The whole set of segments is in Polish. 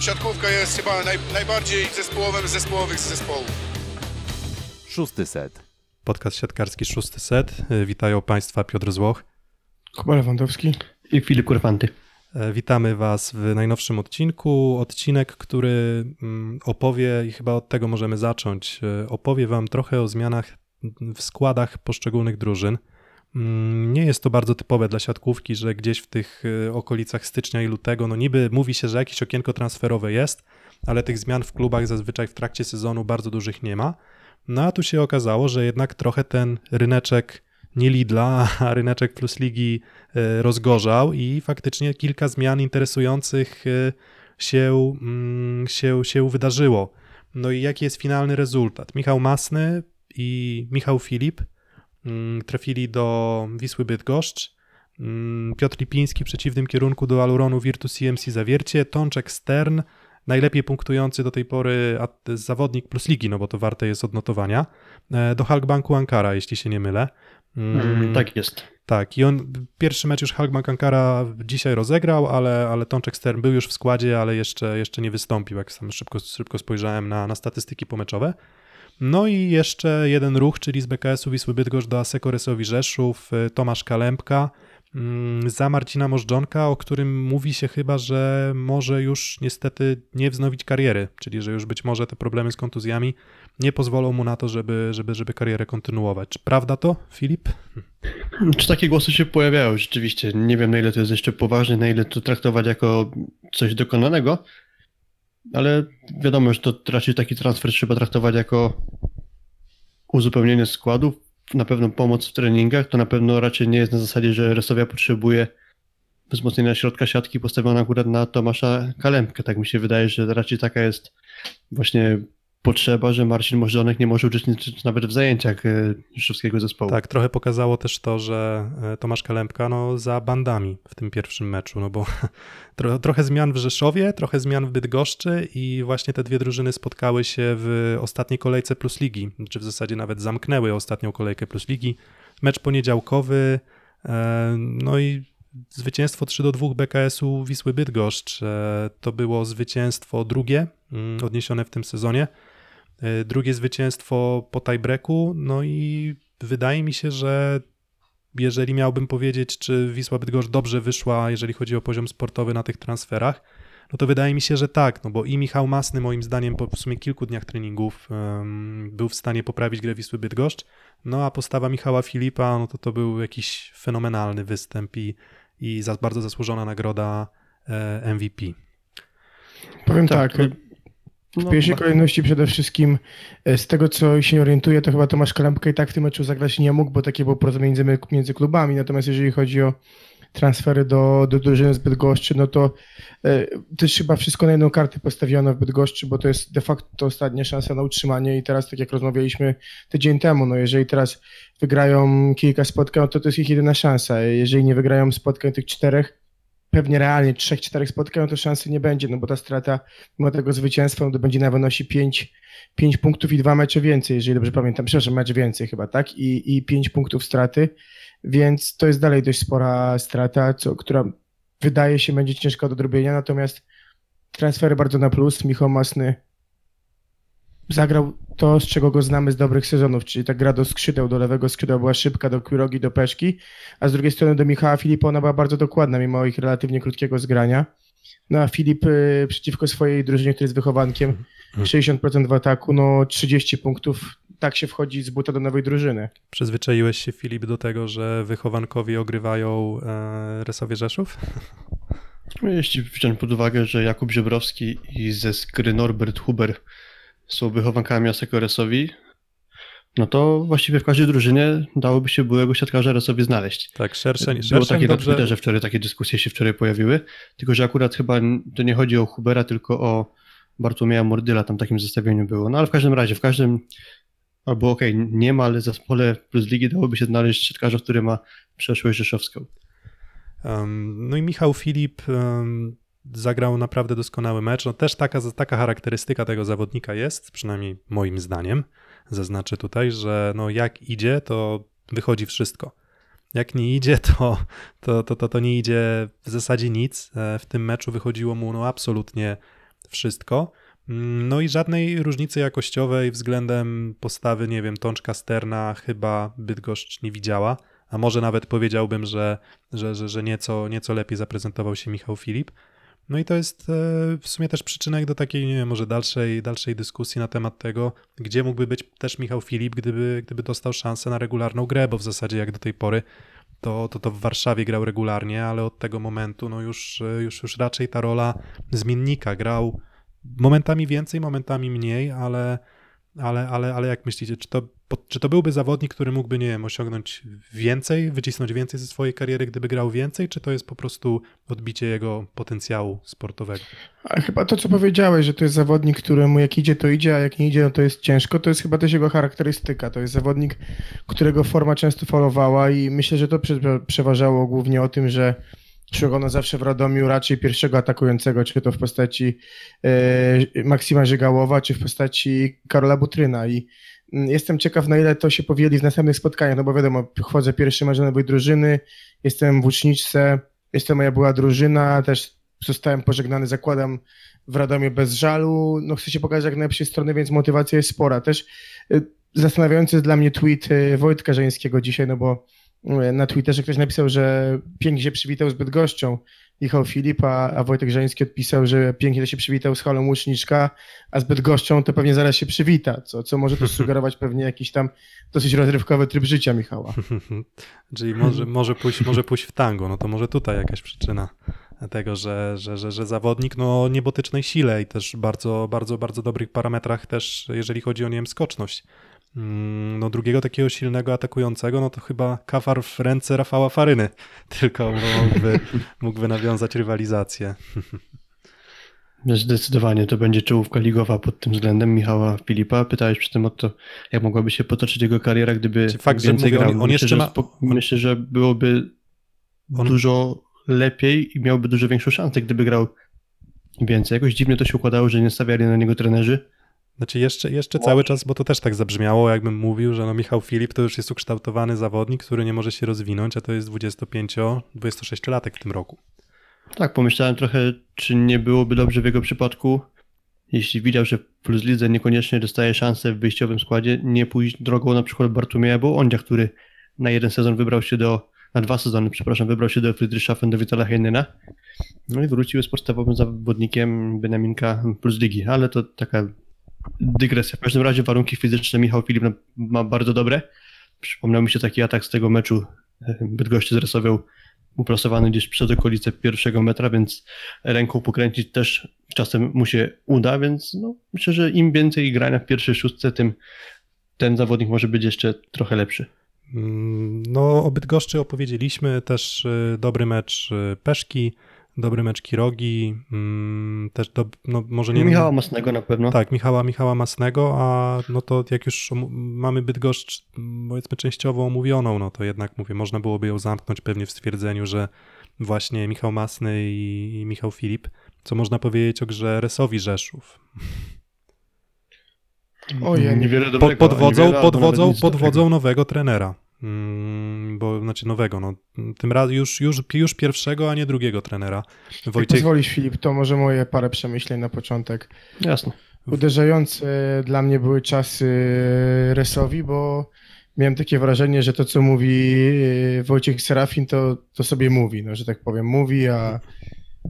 siatkówka jest chyba naj, najbardziej zespołowym z zespołowych zespołów. Szósty set. Podcast siatkarski Szósty Set. E, Witają Państwa Piotr Złoch. Kuba Lewandowski. I Filip Kurfanty. E, Witamy Was w najnowszym odcinku. Odcinek, który mm, opowie, i chyba od tego możemy zacząć, e, opowie Wam trochę o zmianach w składach poszczególnych drużyn. Mm, Nie jest to bardzo typowe dla siatkówki, że gdzieś w tych e, okolicach stycznia i lutego, no niby mówi się, że jakieś okienko transferowe jest, ale tych zmian w klubach zazwyczaj w trakcie sezonu bardzo dużych nie ma. No a tu się okazało, że jednak trochę ten ryneczek nie Lidla, a ryneczek Plus Ligi e, rozgorzał i faktycznie kilka zmian interesujących e, się, mm, się, się wydarzyło. No i jaki jest finalny rezultat? Michał Masny i Michał Filip trafili do Wisły Bydgoszcz. Mm, Piotr Lipiński w przeciwnym kierunku do Aluronu Virtus CMC Zawiercie, Tączek Stern, najlepiej punktujący do tej pory zawodnik plus ligi, no bo to warte jest odnotowania, e, do Halkbanku Ankara, jeśli się nie mylę. Mm, Mm, tak jest. tak, i on pierwszy mecz już Halkbank Ankara dzisiaj rozegrał, ale, ale Tączek Stern był już w składzie, ale jeszcze, jeszcze nie wystąpił, jak sam szybko, szybko spojrzałem na, na statystyki pomeczowe. No i jeszcze jeden ruch, czyli z BKS-u Wisły Bydgoszcz do Aseko Resowi Rzeszów, y, Tomasz Kalempka mm, za Marcina Możdżonka, o którym mówi się chyba, że może już niestety nie wznowić kariery, czyli że już być może te problemy z kontuzjami nie pozwolą mu na to, żeby, żeby, żeby karierę kontynuować. Czy prawda to, Filip? Czy takie głosy się pojawiają rzeczywiście? Nie wiem, na ile to jest jeszcze poważne, na ile to traktować jako coś dokonanego, ale wiadomo, że to raczej taki transfer trzeba traktować jako uzupełnienie składów, na pewno pomoc w treningach, to na pewno raczej nie jest na zasadzie, że Resowia potrzebuje wzmocnienia środka siatki postawiona akurat na Tomasza Kalempkę. Tak mi się wydaje, że raczej taka jest właśnie potrzeba, że Marcin Możdżonek nie może uczestniczyć nawet w zajęciach e, rzeszowskiego zespołu. Tak, trochę pokazało też to, że e, Tomasz Kalempka no, za bandami w tym pierwszym meczu, no bo tro, trochę zmian w Rzeszowie, trochę zmian w Bydgoszczy i właśnie te dwie drużyny spotkały się w ostatniej kolejce Plus Ligi, czy w zasadzie nawet zamknęły ostatnią kolejkę Plus Ligi. Mecz poniedziałkowy, e, no i zwycięstwo 3 do 2 BKS-u Wisły Bydgoszcz. To było zwycięstwo drugie mm, odniesione w tym sezonie. E, Drugie zwycięstwo po tiebreaku, no i wydaje mi się, że jeżeli miałbym powiedzieć, czy Wisła Bydgoszcz dobrze wyszła, jeżeli chodzi o poziom sportowy na tych transferach, no to wydaje mi się, że tak, no bo i Michał Masny moim zdaniem po w sumie kilku dniach treningów em, był w stanie poprawić grę Wisły Bydgoszcz, no a postawa Michała Filipa, no to to był jakiś fenomenalny występ i, i za, bardzo zasłużona nagroda e, MVP. Powiem tak, no, w no, pierwszej kolejności przede wszystkim e, z tego, co się orientuję, to chyba Tomasz Kalempka i tak w tym meczu zagrać nie mógł, bo takie było porozumienie między, między klubami. Natomiast jeżeli chodzi o transfery do, do drużyny z Bydgoszczy, no to e, też chyba wszystko na jedną kartę postawiono w Bydgoszczy, bo to jest de facto ostatnia szansa na utrzymanie i teraz, tak jak rozmawialiśmy tydzień temu, no jeżeli teraz wygrają kilka spotkań, no to to jest ich jedyna szansa. Jeżeli nie wygrają spotkań tych czterech, pewnie realnie trzech, czterech spotkań, to szansy nie będzie, no bo ta strata mimo tego zwycięstwa no to będzie na wynosi 5, 5 punktów i dwa mecze więcej, jeżeli dobrze pamiętam, przepraszam, mecz więcej chyba, tak? I, i 5 punktów straty, więc to jest dalej dość spora strata, co, która wydaje się będzie ciężka do odrobienia, natomiast transfery bardzo na plus, Michał Masny zagrał to, z czego go znamy z dobrych sezonów, czyli ta gra do skrzydeł, do lewego skrzydła była szybka, do Quirogi, do Peszki, a z drugiej strony do Michała Filipa ona była bardzo dokładna, mimo ich relatywnie krótkiego zgrania. No a Filip y, przeciwko swojej drużynie, który jest wychowankiem, 60% w ataku, no 30 punktów, tak się wchodzi z buta do nowej drużyny. Przyzwyczaiłeś się, Filip, do tego, że wychowankowie ogrywają e, Resowie Rzeszów? Jeśli wziąć pod uwagę, że Jakub Żebrowski i ze skry Norbert Huber są wychowankami Aseko Resowi, no to właściwie w każdej drużynie dałoby się byłego siatkarza Resowi znaleźć. Tak, szerszeń, Było szerszeń takie na dobrze, Twitterze wczoraj, takie dyskusje się wczoraj pojawiły, tylko że akurat chyba to nie chodzi o Hubera, tylko o Bartłomieja Mordyla, tam takim zestawieniu było. No ale w każdym razie, w każdym, albo okej, nie ma, ale zespole plus ligi dałoby się znaleźć siatkarza, który ma przeszłość rzeszowską. Um, no i Michał Filip um, zagrał naprawdę doskonały mecz. No też taka, taka charakterystyka tego zawodnika jest, przynajmniej moim zdaniem. Zaznaczę tutaj, że no jak idzie, to wychodzi wszystko. Jak nie idzie, to, to, to, to, to nie idzie w zasadzie nic. E, W tym meczu wychodziło mu no absolutnie wszystko. Mm, No i żadnej różnicy jakościowej względem postawy, nie wiem, Tączka Sterna chyba Bydgoszcz nie widziała, a może nawet powiedziałbym, że, że, że, że nieco, nieco lepiej zaprezentował się Michał Filip. No i to jest e, w sumie też przyczynek do takiej, nie wiem, może dalszej, dalszej dyskusji na temat tego, gdzie mógłby być też Michał Filip, gdyby, gdyby dostał szansę na regularną grę, bo w zasadzie jak do tej pory to, to, to w Warszawie grał regularnie, ale od tego momentu no już, e, już, już raczej ta rola zmiennika. Grał momentami więcej, momentami mniej, ale, ale, ale, ale jak myślicie, czy to, czy to byłby zawodnik, który mógłby, nie wiem, osiągnąć więcej, wycisnąć więcej ze swojej kariery, gdyby grał więcej, czy to jest po prostu odbicie jego potencjału sportowego? Ale chyba to, co powiedziałeś, że to jest zawodnik, któremu jak idzie, to idzie, a jak nie idzie, no to jest ciężko, to jest chyba też jego charakterystyka. To jest zawodnik, którego forma często falowała i myślę, że to prze- przeważało głównie o tym, że szukano zawsze w Radomiu raczej pierwszego atakującego, czy to w postaci e, Maksima Żygałowa, czy w postaci Karola Butryna i mm, Jestem ciekaw, na ile to się powieli w następnych spotkaniach, no bo wiadomo, wchodzę pierwszy mecz nowej drużyny, jestem w uczniczce, jest to moja była drużyna, też zostałem pożegnany, zakładam w Radomiu bez żalu. No chcę się pokazać jak najlepszej strony, więc motywacja jest spora. Też y, zastanawiający dla mnie tweet y, Wojtka Żeńskiego dzisiaj, no bo y, na Twitterze ktoś napisał, że pięknie się przywitał z Bydgoszczą Michał Filip, a, Wojtek Żeński odpisał, że pięknie się przywitał z halą Łuczniczka, a z Bydgoszczą to pewnie zaraz się przywita, co, co może też sugerować pewnie jakiś tam dosyć rozrywkowy tryb życia Michała. Czyli może, może, pójść, może pójść w tango, no to może tutaj jakaś przyczyna tego, że, że, że, że zawodnik no, niebotycznej sile i też bardzo, bardzo, bardzo dobrych parametrach też, jeżeli chodzi o, nie wiem, skoczność. Mm, No drugiego takiego silnego atakującego, no to chyba kafar w ręce Rafała Faryny, tylko mógłby, mógłby nawiązać rywalizację. Zdecydowanie to będzie czołówka ligowa pod tym względem Michała Filipa. Pytałeś przy tym o to, jak mogłaby się potoczyć jego kariera, gdyby fakt, że więcej mówię, on- grał. on myślę, jeszcze że ma- myślę, że byłoby On- dużo lepiej i miałby dużo większą szansę, gdyby grał więcej. Jakoś dziwnie to się układało, że nie stawiali na niego trenerzy. Znaczy jeszcze, jeszcze cały czas, bo to też tak zabrzmiało, jakbym mówił, że no Michał Filip to już jest ukształtowany zawodnik, który nie może się rozwinąć, a to jest 25-26-latek w tym roku. Tak, pomyślałem trochę, czy nie byłoby dobrze w jego przypadku, jeśli widział, że w Plus Lidze niekoniecznie dostaje szansę w wyjściowym składzie, nie pójść drogą na przykład Bartumieja Bołądzia, który na jeden sezon wybrał się do, na dwa sezony, przepraszam, wybrał się do Friedrichshafen, do Witala Heinena, no i wrócił z podstawowym zawodnikiem Benaminka Plus Ligi, ale to taka dygresja. W każdym razie warunki fizyczne Michał Filip ma bardzo dobre. Przypomniał mi się taki atak z tego meczu e, Bydgoszczy z Resowią, uplasowany gdzieś przed okolice pierwszego metra, więc ręką pokręcić też czasem mu się uda, więc no, myślę, że im więcej grania w pierwszej szóstce, tym ten zawodnik może być jeszcze trochę lepszy. Mm, No, o Bydgoszczy opowiedzieliśmy, też y, dobry mecz y, Peszki, dobry mecz Kirogi, mm, też do, no, może nie... Michała Masnego na pewno. Tak, Michała, Michała Masnego, a no to jak już mamy Bydgoszcz powiedzmy częściowo omówioną, no to jednak mówię, można byłoby ją zamknąć pewnie w stwierdzeniu, że właśnie Michał Masny i, i Michał Filip, co można powiedzieć o grze Resowi Rzeszów. Ojej, Niewiele dobrego. podwodzą dobrego. nowego trenera. Mm, bo znaczy nowego, no. Tym razem już, już, już pierwszego, a nie drugiego trenera. Jak Wojciech, pozwolisz Filip, to może moje parę przemyśleń na początek. Jasne. Uderzające dla mnie były czasy Resowi, bo miałem takie wrażenie, że to, co mówi e, Wojciech Serafin, to, to sobie mówi, no, że tak powiem, mówi, a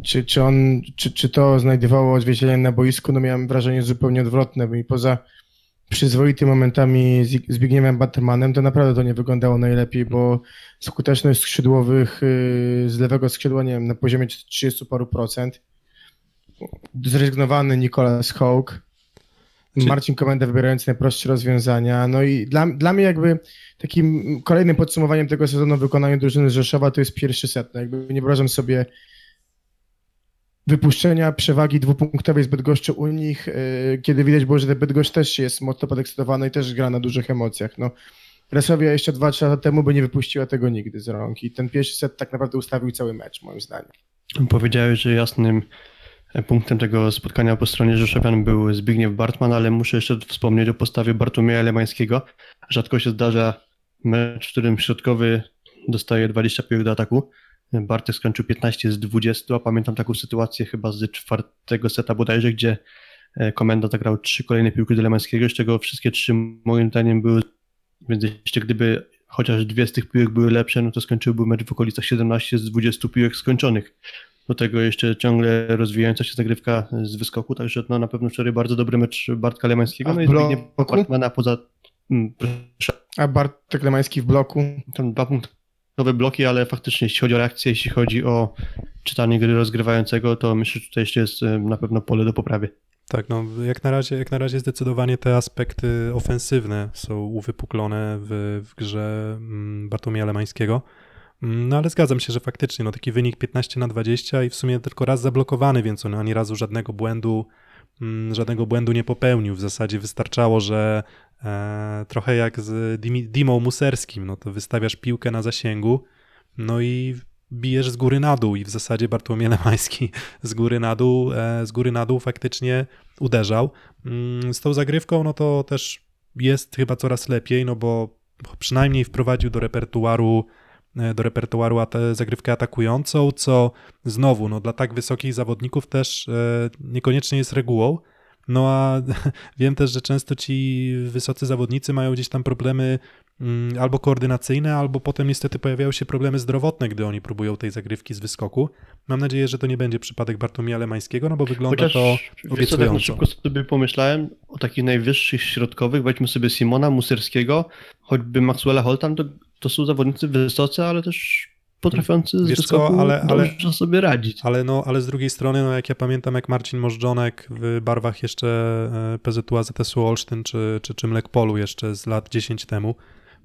czy, czy on, czy, czy to znajdowało odzwierciedlenie na boisku, no miałem wrażenie zupełnie odwrotne, bo i poza przyzwoitymi momentami z Zbigniewem Battermanem, to naprawdę to nie wyglądało najlepiej, bo skuteczność skrzydłowych y, z lewego skrzydła, nie wiem, na poziomie 30 paru procent. Zrezygnowany Nicolas Hawk, Czy- Marcin Komenda wybierający najprostsze rozwiązania. No i dla, dla mnie jakby takim kolejnym podsumowaniem tego sezonu w wykonaniu drużyny Rzeszowa to jest pierwszy set. No jakby nie wyobrażam sobie wypuszczenia przewagi dwupunktowej z Bydgoszczy u nich, yy, kiedy widać było, że ten Bydgoszcz też jest mocno podekscytowany i też gra na dużych emocjach. No, Resowia jeszcze 2-3 lata temu by nie wypuściła tego nigdy z rąk i ten pierwszy set tak naprawdę ustawił cały mecz, moim zdaniem. Powiedziałeś, że jasnym punktem tego spotkania po stronie Rzeszowian był Zbigniew Bartman, ale muszę jeszcze wspomnieć o postawie Bartłomieja Lemańskiego. Rzadko się zdarza mecz, w którym środkowy dostaje 20 piłek do ataku. Bartek skończył 15 z 20, a pamiętam taką sytuację chyba z czwartego seta bodajże, gdzie e, komenda zagrał trzy kolejne piłki do Lemańskiego, z czego wszystkie trzy moim zdaniem były, więc jeszcze gdyby chociaż dwie z tych piłek były lepsze, no to skończyłby mecz w okolicach 17 z 20 piłek skończonych. Do tego jeszcze ciągle rozwijająca się zagrywka z wyskoku, także no na pewno wczoraj bardzo dobry mecz Bartka Lemańskiego, no i Zbigniewa bloku? Bartmana poza mm, A Bartek Lemański w bloku. tam dwa punktowe bloki, ale faktycznie jeśli chodzi o reakcję, jeśli chodzi o czytanie gry rozgrywającego, to myślę, że tutaj jeszcze jest e, na pewno pole do poprawy. Tak, no jak na razie, jak na razie zdecydowanie te aspekty ofensywne są uwypuklone w, w grze mm, Bartłomieja Lemańskiego. Mm, No ale zgadzam się, że faktycznie no, taki wynik 15 na 20 i w sumie tylko raz zablokowany, więc on ani razu żadnego błędu, żadnego błędu nie popełnił. W zasadzie wystarczało, że e, trochę jak z Dimą Muserskim, no to wystawiasz piłkę na zasięgu, no i bijesz z góry na dół i w zasadzie Bartłomiej Lemański z góry na dół, e, z góry na dół faktycznie uderzał. Mm, Z tą zagrywką, no to też jest chyba coraz lepiej, no bo przynajmniej wprowadził do repertuaru do repertuaru zagrywkę atakującą, co znowu, no dla tak wysokich zawodników też e, niekoniecznie jest regułą. No a wiem też, że często ci wysocy zawodnicy mają gdzieś tam problemy mm, albo koordynacyjne, albo potem niestety pojawiają się problemy zdrowotne, gdy oni próbują tej zagrywki z wyskoku. Mam nadzieję, że to nie będzie przypadek Bartłomieja Lemańskiego, no bo wygląda Chociaż to wiesz co, tak na obiecująco. szybko sobie pomyślałem o takich najwyższych środkowych, weźmy sobie Simona Muserskiego, choćby Maxwella Holtam, to, to są zawodnicy wysocy, ale też potrafiący z Wiesz co, wyskoku ale- ale- sobie radzić. Ale, no, ale z drugiej strony, no jak ja pamiętam, jak Marcin Możdżonek w barwach jeszcze e, PZU AZS-u Olsztyn czy, czy, czy Mlekpolu jeszcze z lat 10 temu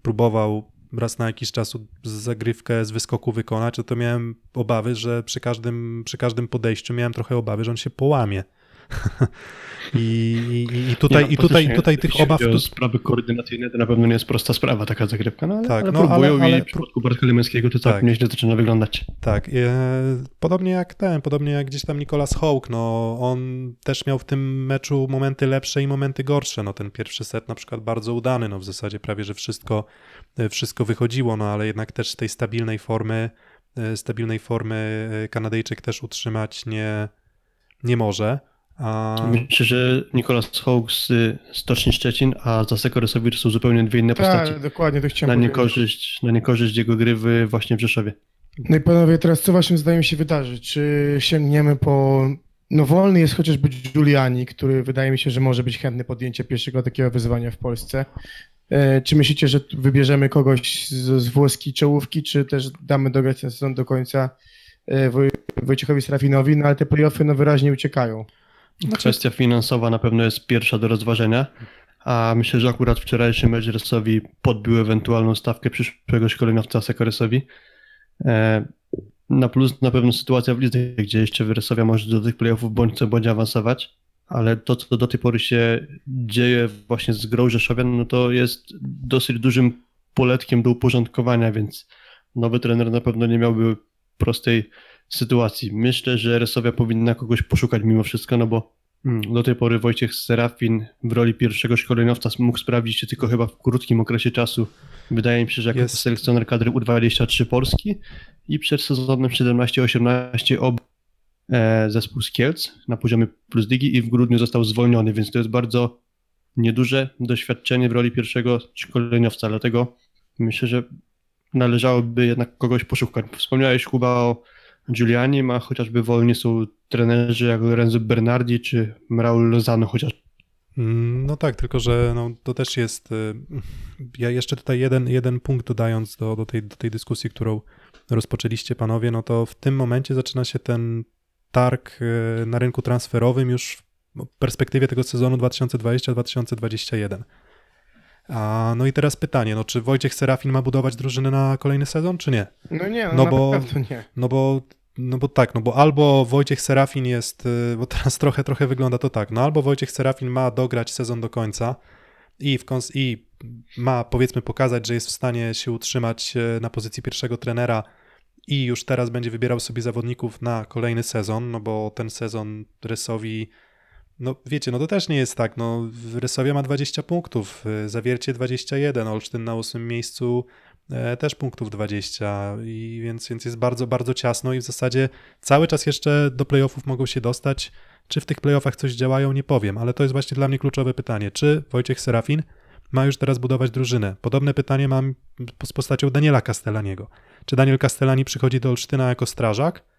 próbował raz na jakiś czas zagrywkę z wyskoku wykonać, to, to miałem obawy, że przy każdym, przy każdym podejściu miałem trochę obawy, że on się połamie. I, i, i tutaj, Nie, no, i tutaj, faktycznie, tutaj tych obaw... Tu, sprawy koordynacyjne to na pewno nie jest prosta sprawa taka zagrywka, no ale, Tak, ale no, ale- próbują ale i w przypadku Bartka Lemeńskiego to Tak. całkiem nieźle zaczyna wyglądać. Tak, e, podobnie jak ten, podobnie jak gdzieś tam Nicolas Hołk, no on też miał w tym meczu momenty lepsze i momenty gorsze, no ten pierwszy set na przykład bardzo udany, no w zasadzie prawie, że wszystko, e, wszystko wychodziło, no ale jednak też tej stabilnej formy, e, stabilnej formy Kanadyjczyk też utrzymać nie, nie może. A, Myślę, że Nikolas Hołk z Stoczni Szczecin, a Zaseko Rysowicz są zupełnie dwie inne postacie. Tak, dokładnie, to Na chciałem powiedzieć. niekorzyść, na niekorzyść jego gry w, właśnie w Rzeszowie. No i panowie, teraz co waszym zdaniem się wydarzy? Czy sięgniemy po... No wolny jest chociażby Giuliani, który wydaje mi się, że może być chętny podjęcie pierwszego takiego wyzwania w Polsce. E, Czy myślicie, że wybierzemy kogoś z, z włoskiej czołówki, czy też damy dograć ten sezon do końca e, Woj, Wojciechowi Serafinowi, no ale te playoffy no wyraźnie uciekają. Kwestia finansowa na pewno jest pierwsza do rozważenia, a myślę, że akurat wczorajszy mecz Rysowi podbił ewentualną stawkę przyszłego szkoleniowca Sekoresowi. E, Na plus na pewno sytuacja w lidze, gdzie jeszcze Rysowia może do tych playoffów bądź co bądź awansować, ale to, co do tej pory się dzieje właśnie z grą Rzeszowian, no to jest dosyć dużym poletkiem do uporządkowania, więc nowy trener na pewno nie miałby prostej sytuacji. Myślę, że Resowia powinna kogoś poszukać mimo wszystko, no bo mm, do tej pory Wojciech Serafin w roli pierwszego szkoleniowca mógł sprawdzić się tylko chyba w krótkim okresie czasu. Wydaje mi się, że jako Jest. selekcjoner kadry U23 Polski i przed sezonem 17-18 ob e, zespół z Kielc na poziomie plus ligi i w grudniu został zwolniony, więc to jest bardzo nieduże doświadczenie w roli pierwszego szkoleniowca, dlatego myślę, że należałoby jednak kogoś poszukać. Wspomniałeś Kuba o Giuliani, a chociażby wolni są trenerzy jak Lorenzo Bernardi czy Raul Lozano chociaż. Mm, No tak, tylko że no, to też jest. y, Ja jeszcze tutaj jeden, jeden punkt dodając do, do, tej, do tej dyskusji, którą rozpoczęliście panowie, no to w tym momencie zaczyna się ten targ y, na rynku transferowym już w perspektywie tego sezonu 2020-2021. A, no i teraz pytanie, no czy Wojciech Serafin ma budować drużynę na kolejny sezon, czy nie? No nie, no, No bo- nie. No bo, no bo tak, no bo albo Wojciech Serafin jest, y, bo teraz trochę, trochę wygląda to tak, no albo Wojciech Serafin ma dograć sezon do końca i, w kons- i ma powiedzmy pokazać, że jest w stanie się utrzymać e, na pozycji pierwszego trenera i już teraz będzie wybierał sobie zawodników na kolejny sezon, no bo ten sezon Rysowi, no wiecie, no to też nie jest tak, no Rysowia ma 20 punktów, Zawiercie 21, Olsztyn na ósmym miejscu e, też punktów 20 i więc, więc jest bardzo, bardzo ciasno i w zasadzie cały czas jeszcze do playoffów mogą się dostać. Czy w tych playoffach coś działają, nie powiem, ale to jest właśnie dla mnie kluczowe pytanie. Czy Wojciech Serafin ma już teraz budować drużynę? Podobne pytanie mam z postacią Daniela Castellaniego. Czy Daniel Castellani przychodzi do Olsztyna jako strażak?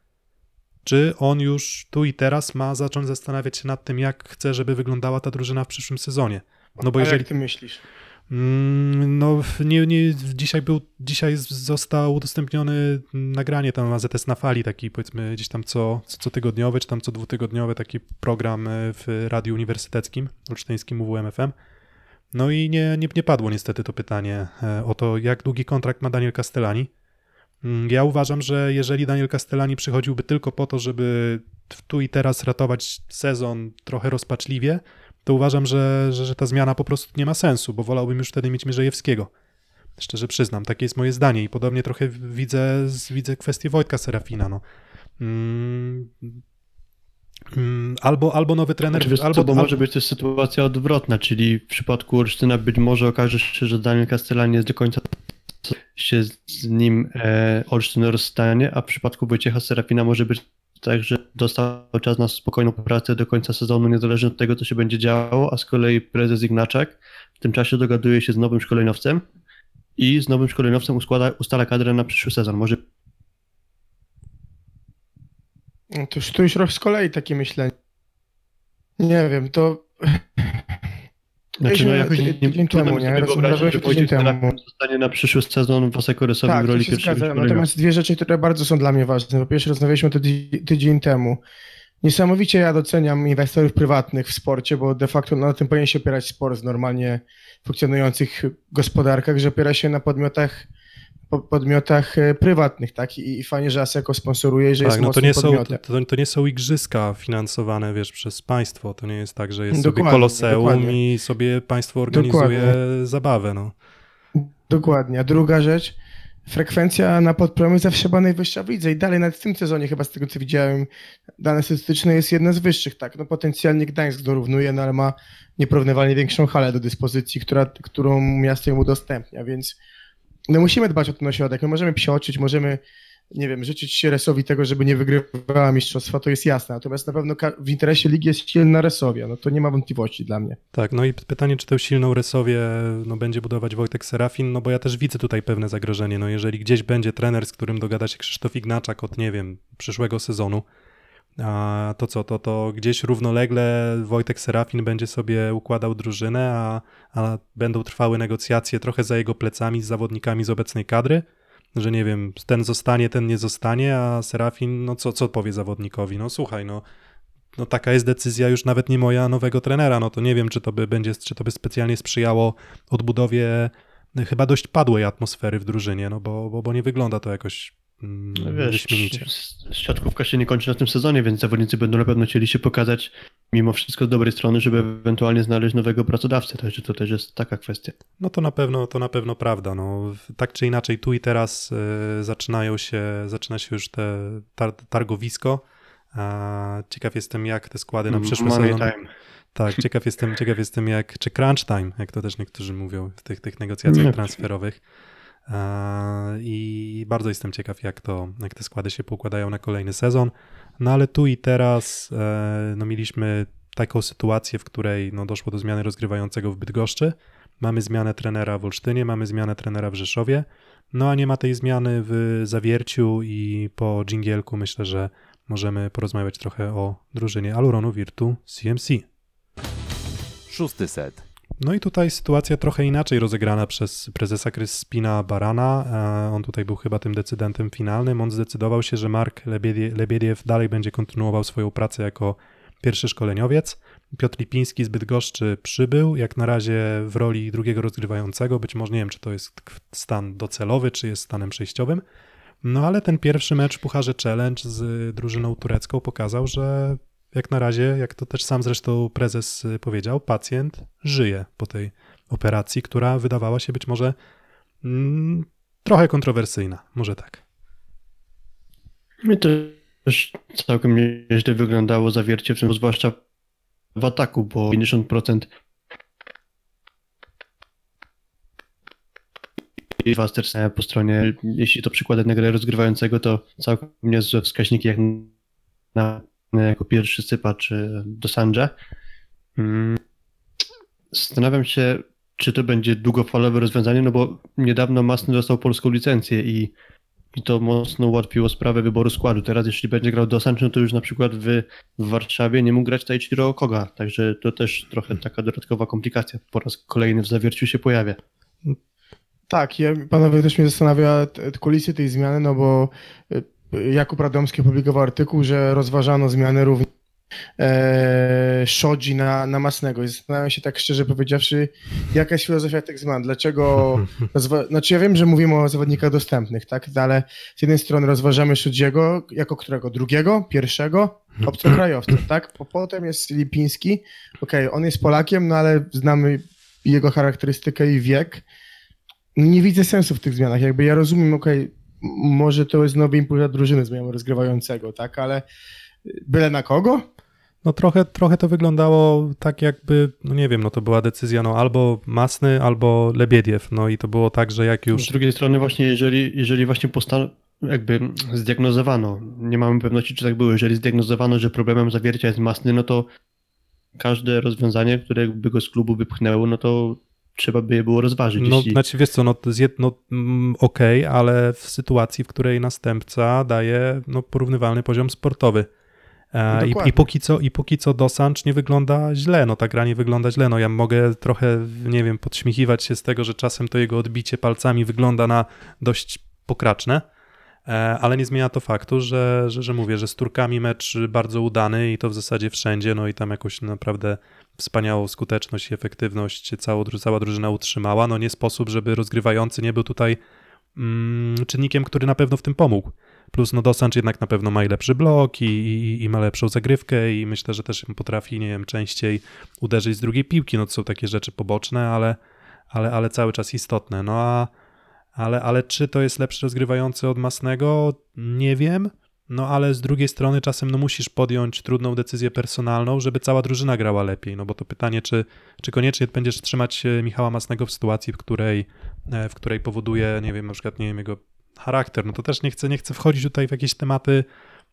Czy on już tu i teraz ma zacząć zastanawiać się nad tym, jak chce, żeby wyglądała ta drużyna w przyszłym sezonie? No bo A jeżeli jak ty myślisz? Mm, No, nie, nie, dzisiaj był, dzisiaj z- zostało udostępnione nagranie tam AZS na fali, taki powiedzmy gdzieś tam co, co, co tygodniowy, czy tam co dwutygodniowy taki program e, w Radiu Uniwersyteckim, olsztyńskim UWMFM. No i nie, nie, nie padło niestety to pytanie e, o to, jak długi kontrakt ma Daniel Castellani. Mm, Ja uważam, że jeżeli Daniel Castellani przychodziłby tylko po to, żeby tu i teraz ratować sezon trochę rozpaczliwie, to uważam, że, że, że ta zmiana po prostu nie ma sensu, bo wolałbym już wtedy mieć Mierzejewskiego. Szczerze przyznam, takie jest moje zdanie i podobnie trochę widzę, widzę kwestię Wojtka Serafina. No. Mm, mm, albo, albo nowy trener, Znaczy, albo, co, bo albo, może być też sytuacja odwrotna, czyli w przypadku Olsztyna być może okaże się, że Daniel Castellani jest do końca się z nim e, Olsztyn rozstanie, a w przypadku Wojciecha Serafina może być tak, że dostał czas na spokojną pracę do końca sezonu, niezależnie od tego, co się będzie działo, a z kolei prezes Ignaczak w tym czasie dogaduje się z nowym szkoleniowcem i z nowym szkoleniowcem uskłada, ustala kadrę na przyszły sezon. Może No To już, to już rok z kolei takie myślenie. Nie wiem, to Znaczy, no jakoś nie, tydzień temu, nie? Rozmawialiśmy że tydzień temu. Zostanie na przyszły sezon w Asekorysowi tak, w roli pierwszego. Natomiast dwie rzeczy, które bardzo są dla mnie ważne. Po pierwsze, rozmawialiśmy to tydzień, tydzień temu. Niesamowicie ja doceniam inwestorów prywatnych w sporcie, bo de facto na tym powinien się opierać sport w normalnie funkcjonujących gospodarkach, że opiera się na podmiotach po- podmiotach e, prywatnych, tak? I, i fajnie, że ASECO sponsoruje, że jest tak, no to nie, są, podmiotem. to, to nie są igrzyska finansowane, wiesz, przez państwo. To nie jest tak, że jest sobie Dokładnie, koloseum dokładnie. i sobie państwo organizuje Dokładnie. zabawę. No. Dokładnie. A druga rzecz, frekwencja na podpromie zawsze była najwyższa w lidze i dalej nawet w tym sezonie chyba z tego co widziałem, dane statystyczne jest jedna z wyższych, tak. No potencjalnie Gdańsk dorównuje, no ale ma nieporównywalnie większą halę do dyspozycji, która, którą miasto im udostępnia, więc no musimy dbać o ten ośrodek. My możemy psioczyć, możemy nie wiem, życzyć się Resowi tego, żeby nie wygrywała mistrzostwa, to jest jasne. Natomiast na pewno w interesie ligi jest silna Resowia. No to nie ma wątpliwości dla mnie. Tak, no i pytanie, czy tę silną Resowię no, będzie budować Wojtek Serafin, no bo ja też widzę tutaj pewne zagrożenie. No jeżeli gdzieś będzie trener, z którym dogada się Krzysztof Ignaczak od, nie wiem, przyszłego sezonu, a to co, to, to gdzieś równolegle Wojtek Serafin będzie sobie układał drużynę, a, a będą trwały negocjacje trochę za jego plecami z zawodnikami z obecnej kadry, że nie wiem, ten zostanie, ten nie zostanie, a Serafin, no co, co powie zawodnikowi? No słuchaj, no no taka jest decyzja już nawet nie moja nowego trenera, no to nie wiem, czy to by będzie, czy to by specjalnie sprzyjało odbudowie chyba dość padłej atmosfery w drużynie, no bo, bo, bo nie wygląda to jakoś No wiesz, siatkówka się nie kończy na tym sezonie, więc zawodnicy będą na pewno chcieli się pokazać mimo wszystko z dobrej strony, żeby ewentualnie znaleźć nowego pracodawcę, także to też jest taka kwestia. No to na pewno, to na pewno prawda, no tak czy inaczej tu i teraz y, zaczynają się, zaczyna się już te tar targowisko, a ciekaw jestem jak te składy na przyszły Money sezon time. Tak, ciekaw jestem, ciekaw jestem jak, czy crunch time, jak to też niektórzy mówią w tych, tych negocjacjach transferowych. E, I bardzo jestem ciekaw, jak to, jak te składy się poukładają na kolejny sezon. No ale tu i teraz e, no, mieliśmy taką sytuację, w której no, doszło do zmiany rozgrywającego w Bydgoszczy. Mamy zmianę trenera w Olsztynie, mamy zmianę trenera w Rzeszowie. No a nie ma tej zmiany w Zawierciu i po dżingielku myślę, że możemy porozmawiać trochę o drużynie Aluronu Virtu CMC. Szósty set. No i tutaj sytuacja trochę inaczej rozegrana przez prezesa Kryspina Barana. E, On tutaj był chyba tym decydentem finalnym. On zdecydował się, że Mark Lebiedie- Lebiediew dalej będzie kontynuował swoją pracę jako pierwszy szkoleniowiec. Piotr Lipiński z Bydgoszczy przybył, jak na razie w roli drugiego rozgrywającego. Być może nie wiem, czy to jest stan docelowy, czy jest stanem przejściowym. No ale ten pierwszy mecz w Pucharze Challenge z drużyną turecką pokazał, że jak na razie, jak to też sam zresztą prezes y, powiedział, pacjent żyje po tej operacji, która wydawała się być może mm, trochę kontrowersyjna. Może tak. I też całkiem nieźle wyglądało zawiercie, w tym zwłaszcza w ataku, bo 50% dwa sterce po stronie. Jeśli to przykładem na rozgrywającego, to całkiem niezłe wskaźniki jak na jako pierwszy sypa czy do Sandrze. Mm. Zastanawiam się, czy to będzie długofalowe rozwiązanie, no bo niedawno Masny dostał polską licencję i, i to mocno ułatwiło sprawę wyboru składu. Teraz jeśli będzie grał do Sancho, to już na przykład w, w Warszawie nie mógł grać Taichiro Koga, także to też trochę taka dodatkowa komplikacja po raz kolejny w zawierciu się pojawia. Tak, ja, panowie też mnie zastanawia kulisy tej zmiany, no bo y, Jakub Radomski opublikował artykuł, że rozważano zmiany również e, Szodzi na, na Masnego. I zastanawiam się tak szczerze powiedziawszy, jaka jest filozofia tych zmian, dlaczego, rozwa- znaczy ja wiem, że mówimy o zawodnikach dostępnych, tak, ale z jednej strony rozważamy Szodziego jako którego? Drugiego? Pierwszego? Obcokrajowca, tak? Po, potem jest Lipiński, okej, on jest Polakiem, no ale znamy jego charakterystykę i wiek, nie widzę sensu w tych zmianach. Jakby ja rozumiem, okej, m- może to jest nowy impuls dla drużyny zmiany rozgrywającego, tak, ale y, byle na kogo? No trochę, trochę to wyglądało tak jakby, no nie wiem, no to była decyzja no albo Masny, albo Lebiediew, no i to było tak, że jak Z już... drugiej strony właśnie, jeżeli, jeżeli właśnie postan- jakby zdiagnozowano, nie mamy pewności, czy tak było, jeżeli zdiagnozowano, że problemem zawiercia jest masny, no to każde rozwiązanie, które by go z klubu wypchnęło, no to trzeba by je było rozważyć. No, jeśli... znaczy wiesz co, no, jed- no mm, okej, ale w sytuacji, w której następca daje no, porównywalny poziom sportowy. E, I, Dokładnie. I póki co, i póki co Dosancz nie wygląda źle, no ta gra nie wygląda źle, no ja mogę trochę, nie wiem, podśmiechiwać się z tego, że czasem to jego odbicie palcami wygląda na dość pokraczne, e, ale nie zmienia to faktu, że, że, że mówię, że z Turkami mecz bardzo udany i to w zasadzie wszędzie, no i tam jakoś naprawdę wspaniałą skuteczność i efektywność cała, cała drużyna utrzymała. No nie sposób, żeby rozgrywający nie był tutaj mm, czynnikiem, który na pewno w tym pomógł. Plus no Dosancz jednak na pewno ma i lepszy blok i, i, i ma lepszą zagrywkę i myślę, że też potrafi, nie wiem, częściej uderzyć z drugiej piłki. No to są takie rzeczy poboczne, ale, ale, ale cały czas istotne. No a ale, ale czy to jest lepszy rozgrywający od Masnego? Nie wiem. No ale z drugiej strony czasem no musisz podjąć trudną decyzję personalną, żeby cała drużyna grała lepiej. No bo to pytanie, czy, czy koniecznie będziesz trzymać Michała Masnego w sytuacji, w której, e, w której powoduje, nie wiem, na przykład, nie wiem, jego charakter. No to też nie chcę, nie chcę wchodzić tutaj w jakieś tematy,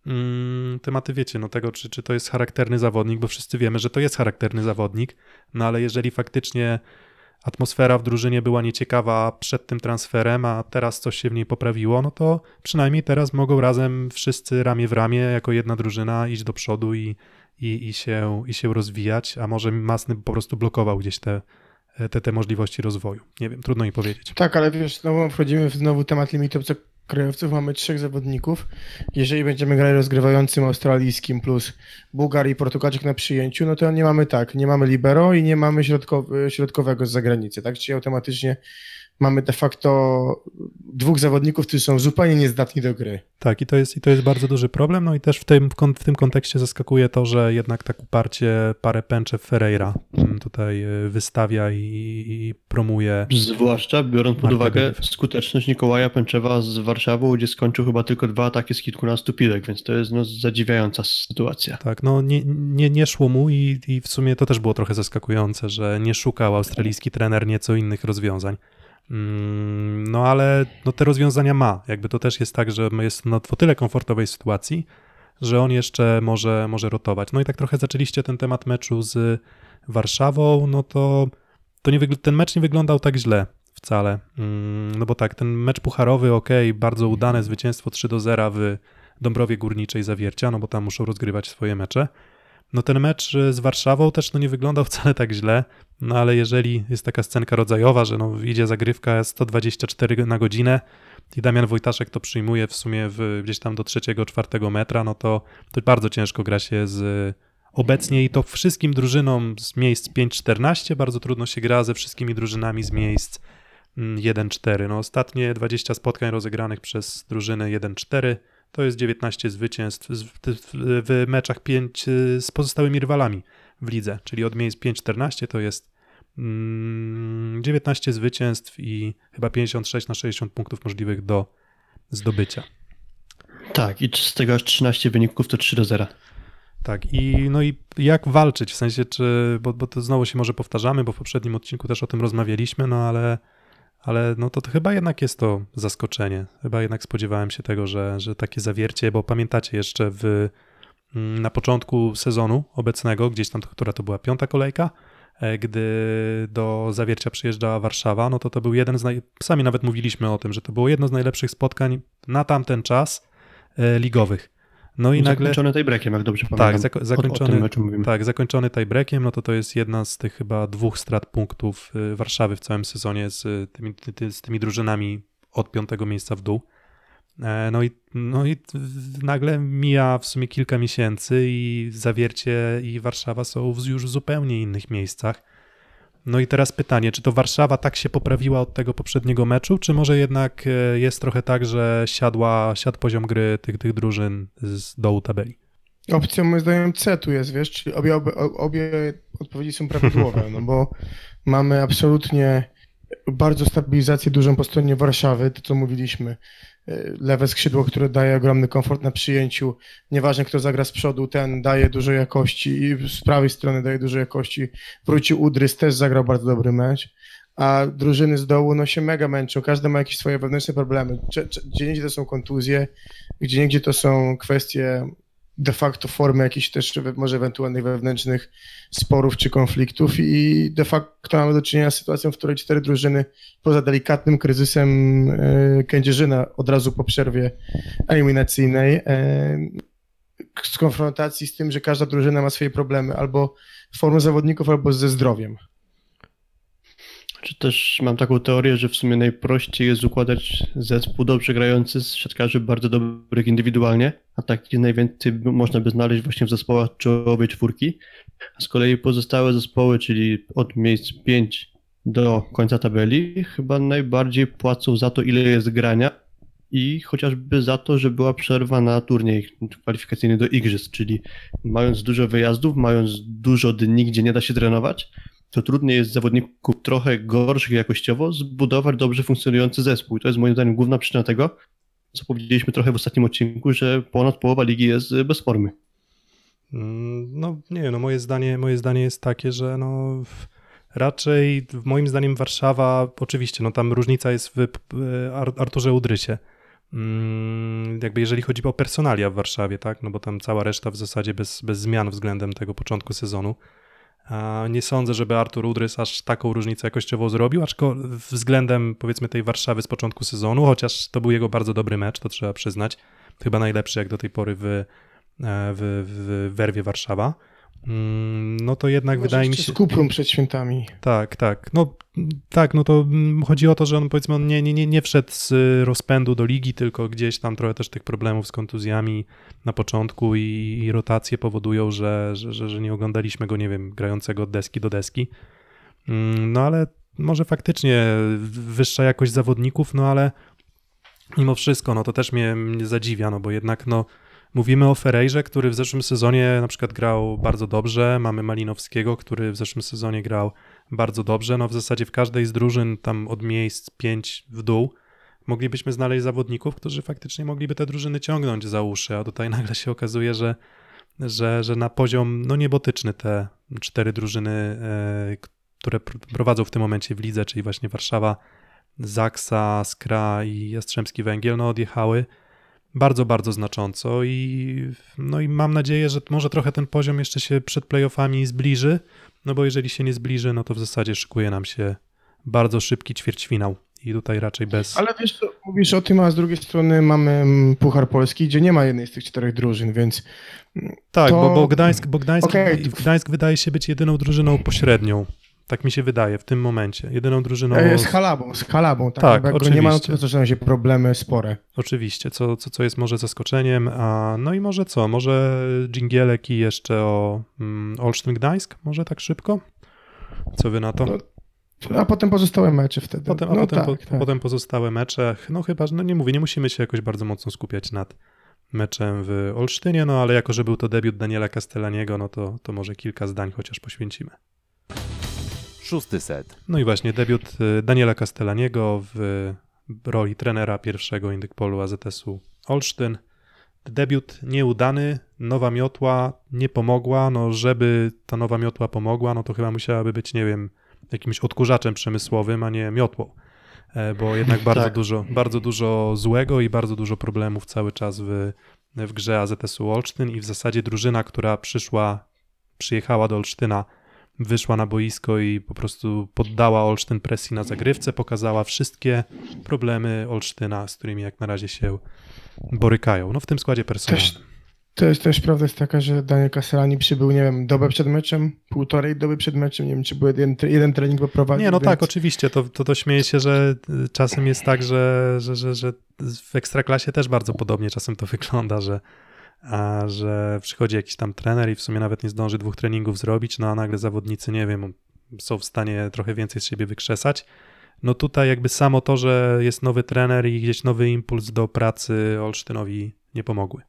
mm, tematy, wiecie, no tego, czy, czy to jest charakterny zawodnik, bo wszyscy wiemy, że to jest charakterny zawodnik, no ale jeżeli faktycznie atmosfera w drużynie była nieciekawa przed tym transferem, a teraz coś się w niej poprawiło, no to przynajmniej teraz mogą razem wszyscy ramię w ramię, jako jedna drużyna, iść do przodu i, i, i, się, i się rozwijać, a może Masny po prostu blokował gdzieś te, te, te możliwości rozwoju. Nie wiem, trudno mi powiedzieć. Tak, ale wiesz, znowu wchodzimy w znowu temat limitu obcokrajowców. Mamy trzech zawodników. Jeżeli będziemy grali rozgrywającym australijskim plus Bułgar i Portugalczyk na przyjęciu, no to nie mamy tak, nie mamy libero i nie mamy środkow- środkowego z zagranicy, tak? Czyli automatycznie mamy de facto dwóch zawodników, którzy są zupełnie niezdatni do gry. Tak, i to jest, i to jest bardzo duży problem. No i też w tym, w tym kontekście zaskakuje to, że jednak tak uparcie parę pęcze Ferreira mm, tutaj y, wystawia i, i promuje. Zwłaszcza biorąc pod uwagę skuteczność Mikołaja Pęczewa z Warszawą, gdzie skończył chyba tylko dwa ataki z kilkunastu piłek, więc to jest no, zadziwiająca sytuacja. Tak, no nie, nie, nie szło mu i, i w sumie to też było trochę zaskakujące, że nie szukał australijski trener nieco innych rozwiązań. Mm, No ale no, te rozwiązania ma. Jakby to też jest tak, że jest o tyle komfortowej sytuacji, że on jeszcze może, może rotować. No i tak trochę zaczęliście ten temat meczu z Warszawą, no to, to nie ten mecz nie wyglądał tak źle wcale. Mm, No bo tak, ten mecz pucharowy, ok, bardzo udane zwycięstwo 3 do 0 w Dąbrowie Górniczej Zawiercia, no bo tam muszą rozgrywać swoje mecze. No ten mecz z Warszawą też no nie wyglądał wcale tak źle, no ale jeżeli jest taka scenka rodzajowa, że no idzie zagrywka 124 na godzinę i Damian Wojtaszek to przyjmuje w sumie w, gdzieś tam do trzeciego, czwartego metra, no to, to bardzo ciężko gra się z obecnie i to wszystkim drużynom z miejsc 5-14, bardzo trudno się gra ze wszystkimi drużynami z miejsc mm, 1-4. No ostatnie 20 spotkań rozegranych przez drużyny 1-4 to jest 19 zwycięstw w, meczach 5 z pozostałymi rywalami w lidze, czyli od miejsc 5-14 to jest mm, 19 zwycięstw i chyba 56 na 60 punktów możliwych do zdobycia. Tak, i z tego aż 13 wyników to 3 do 0. Tak, i no i jak walczyć, w sensie, czy, bo, bo to znowu się może powtarzamy, bo w poprzednim odcinku też o tym rozmawialiśmy, no ale, ale no to, to chyba jednak jest to zaskoczenie. Chyba jednak spodziewałem się tego, że, że takie zawiercie, bo pamiętacie jeszcze w, mm, na początku sezonu obecnego, gdzieś tam, która to była piąta kolejka, e, gdy do zawiercia przyjeżdżała Warszawa, no to to był jeden z naj... Sami nawet mówiliśmy o tym, że to było jedno z najlepszych spotkań na tamten czas e, ligowych. No i nagle... Zakończone tiebreakiem, jak dobrze Tak, pamiętam. zako- O, o zakończony, tym tak, zakończony tiebreakiem, no to to jest jedna z tych chyba dwóch strat punktów y, Warszawy w całym sezonie z y, tymi, ty, z tymi drużynami od piątego miejsca w dół. E, No i, no i nagle mija w sumie kilka miesięcy i Zawiercie i Warszawa są już w zupełnie innych miejscach. No i teraz pytanie, czy to Warszawa tak się poprawiła od tego poprzedniego meczu, czy może jednak e, jest trochę tak, że siadła, siadł poziom gry tych, tych drużyn z dołu tabeli? Opcja moim zdaniem C tu jest, wiesz, czyli obie, obie, obie odpowiedzi są prawidłowe, no bo mamy absolutnie bardzo stabilizację dużą po stronie Warszawy, to co mówiliśmy. Y, Lewe skrzydło, które daje ogromny komfort na przyjęciu. Nieważne kto zagra z przodu, ten daje dużo jakości i z prawej strony daje dużo jakości. Wrócił Udrys, też zagrał bardzo dobry mecz. A drużyny z dołu no się mega męczą, każda ma jakieś swoje wewnętrzne problemy. Gdzie niegdzie to są kontuzje, gdzie niegdzie to są kwestie de facto formy jakichś też może ewentualnych wewnętrznych sporów czy konfliktów i de facto mamy do czynienia z sytuacją, w której cztery drużyny poza delikatnym kryzysem e, Kędzierzyna od razu po przerwie eliminacyjnej e, z konfrontacji z tym, że każda drużyna ma swoje problemy albo z formą zawodników, albo ze zdrowiem. Czy też mam taką teorię, że w sumie najprościej jest układać zespół dobrze grający z siatkarzy bardzo dobrych indywidualnie, a takich najwięcej można by znaleźć właśnie w zespołach czołowej czwórki. A z kolei pozostałe zespoły, czyli od miejsc 5 do końca tabeli, chyba najbardziej płacą za to, ile jest grania i chociażby za to, że była przerwa na turniej kwalifikacyjny do Igrzysk, czyli mając dużo wyjazdów, mając dużo dni, gdzie nie da się trenować, to trudniej jest zawodników trochę gorszych jakościowo zbudować dobrze funkcjonujący zespół. I to jest moim zdaniem główna przyczyna tego, co powiedzieliśmy trochę w ostatnim odcinku, że ponad połowa ligi jest bez formy. Mm, No nie, no moje zdanie, moje zdanie jest takie, że no raczej moim zdaniem Warszawa, oczywiście, no tam różnica jest w Ar- Arturze Udrysie. Mm, Jakby jeżeli chodzi o personalia w Warszawie, tak, no bo tam cała reszta w zasadzie bez, bez zmian względem tego początku sezonu. Nie sądzę, żeby Artur Udrys aż taką różnicę jakościową zrobił, aczkolwiek względem powiedzmy tej Warszawy z początku sezonu, chociaż to był jego bardzo dobry mecz, to trzeba przyznać. Chyba najlepszy jak do tej pory w, e, w, w werwie Warszawa, no to jednak Może wydaje mi się. Z Kuprum przed świętami. Tak, tak. No tak, no to mm, chodzi o to, że on powiedzmy on nie, nie, nie, nie wszedł z rozpędu do ligi, tylko gdzieś tam trochę też tych problemów z kontuzjami na początku i, i rotacje powodują, że, że, że, że nie oglądaliśmy go, nie wiem, grającego od deski do deski. Mm, No ale może faktycznie wyższa jakość zawodników, no ale mimo wszystko, no to też mnie, mnie zadziwia, no bo jednak no Mówimy o Ferejrze, który w zeszłym sezonie na przykład grał bardzo dobrze. Mamy Malinowskiego, który w zeszłym sezonie grał bardzo dobrze. No w zasadzie w każdej z drużyn, tam od miejsc 5 w dół, moglibyśmy znaleźć zawodników, którzy faktycznie mogliby te drużyny ciągnąć za uszy, a tutaj nagle się okazuje, że, że, że na poziom no niebotyczny te cztery drużyny, e, które pr- prowadzą w tym momencie w lidze, czyli właśnie Warszawa, Zaksa, Skra i Jastrzębski Węgiel, no odjechały bardzo, bardzo znacząco i no i mam nadzieję, że może trochę ten poziom jeszcze się przed playoffami zbliży, no bo jeżeli się nie zbliży, no to w zasadzie szykuje nam się bardzo szybki ćwierćfinał i tutaj raczej bez... Ale wiesz, co, mówisz o tym, a z drugiej strony mamy mm, Puchar Polski, gdzie nie ma jednej z tych czterech drużyn, więc tak, to- bo, bo Gdańsk, bo Gdańsk, Okej. Gdańsk wydaje się być jedyną drużyną pośrednią. Tak mi się wydaje w tym momencie. Jedyną drużyną... e, z Halabą, z Halabą, tak, Tak, jak go nie ma, oczywiście. to zaczynają się problemy spore. Oczywiście, co, co, co jest może zaskoczeniem, a no i może co, może dżingielek i jeszcze o mm, Olsztyn Gdańsk, może tak szybko? Co wy na to? No, A potem pozostałe mecze wtedy. Potem, a no potem, tak, po, tak. potem pozostałe mecze, no chyba, no nie mówię, nie musimy się jakoś bardzo mocno skupiać nad meczem w Olsztynie, no ale jako, że był to debiut Daniela Castellaniego, no to, to może kilka zdań chociaż poświęcimy. Szósty set. No i właśnie debiut y, Daniela Castellaniego w roli trenera pierwszego Indykpolu AZS-u Olsztyn. Debiut nieudany, nowa miotła nie pomogła, no żeby ta nowa miotła pomogła, no to chyba musiałaby być, nie wiem, jakimś odkurzaczem przemysłowym, a nie miotłą. e, bo jednak bardzo, Tak. dużo, bardzo dużo złego i bardzo dużo problemów cały czas w, w grze AZS-u Olsztyn i w zasadzie drużyna, która przyszła, przyjechała do Olsztyna, wyszła na boisko i po prostu poddała Olsztyn presji na zagrywce, pokazała wszystkie problemy Olsztyna, z którymi jak na razie się borykają. No w tym składzie personalnym. To jest też prawda jest taka, że Daniel Castellani przybył, nie wiem, dobę przed meczem, półtorej doby przed meczem, nie wiem, czy był jeden, jeden trening poprowadził. Nie, no więc... tak, oczywiście. To, to, to śmieje się, że y, czasem jest tak, że, że, że, że w ekstraklasie też bardzo podobnie czasem to wygląda, że, a, że przychodzi jakiś tam trener i w sumie nawet nie zdąży dwóch treningów zrobić, no a nagle zawodnicy, nie wiem, są w stanie trochę więcej z siebie wykrzesać. No tutaj jakby samo to, że jest nowy trener i gdzieś nowy impuls do pracy Olsztynowi nie pomogły.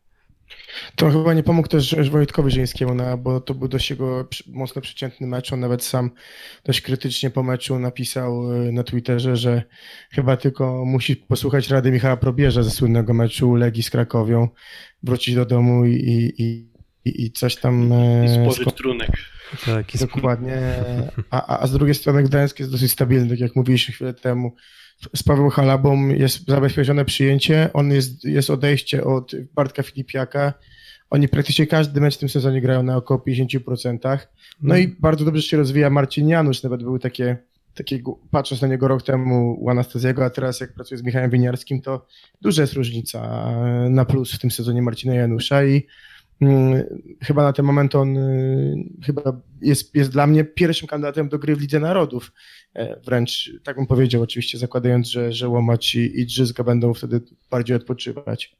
To chyba nie pomógł też Wojtkowi Żyńskiemu, no, bo to był dość jego mocno przeciętny mecz. On nawet sam dość krytycznie po meczu napisał y, na Twitterze, że chyba tylko musi posłuchać rady Michała Probierza ze słynnego meczu Legii z Krakowią, wrócić do domu i, i, i, i coś tam... e, I sko- spożyć trunek. Tak, Dokładnie. A, a- a z drugiej strony Gdańsk jest dosyć stabilny, tak jak mówiliśmy chwilę temu. Z Pawłem Halabą jest zabezpieczone przyjęcie, on jest, jest odejście od Bartka Filipiaka. Oni praktycznie każdy mecz w tym sezonie grają na około 50%. No i bardzo dobrze się rozwija Marcin Janusz, nawet były takie, takie patrząc na niego rok temu u Anastazjego, a teraz jak pracuje z Michałem Winiarskim, to duża jest różnica na plus w tym sezonie Marcina Janusza i chyba na ten moment on y, chyba jest, jest dla mnie pierwszym kandydatem do gry w Lidze Narodów. E, Wręcz tak bym powiedział, oczywiście zakładając, że, że Łomacz i, i Drzyzga będą wtedy bardziej odpoczywać.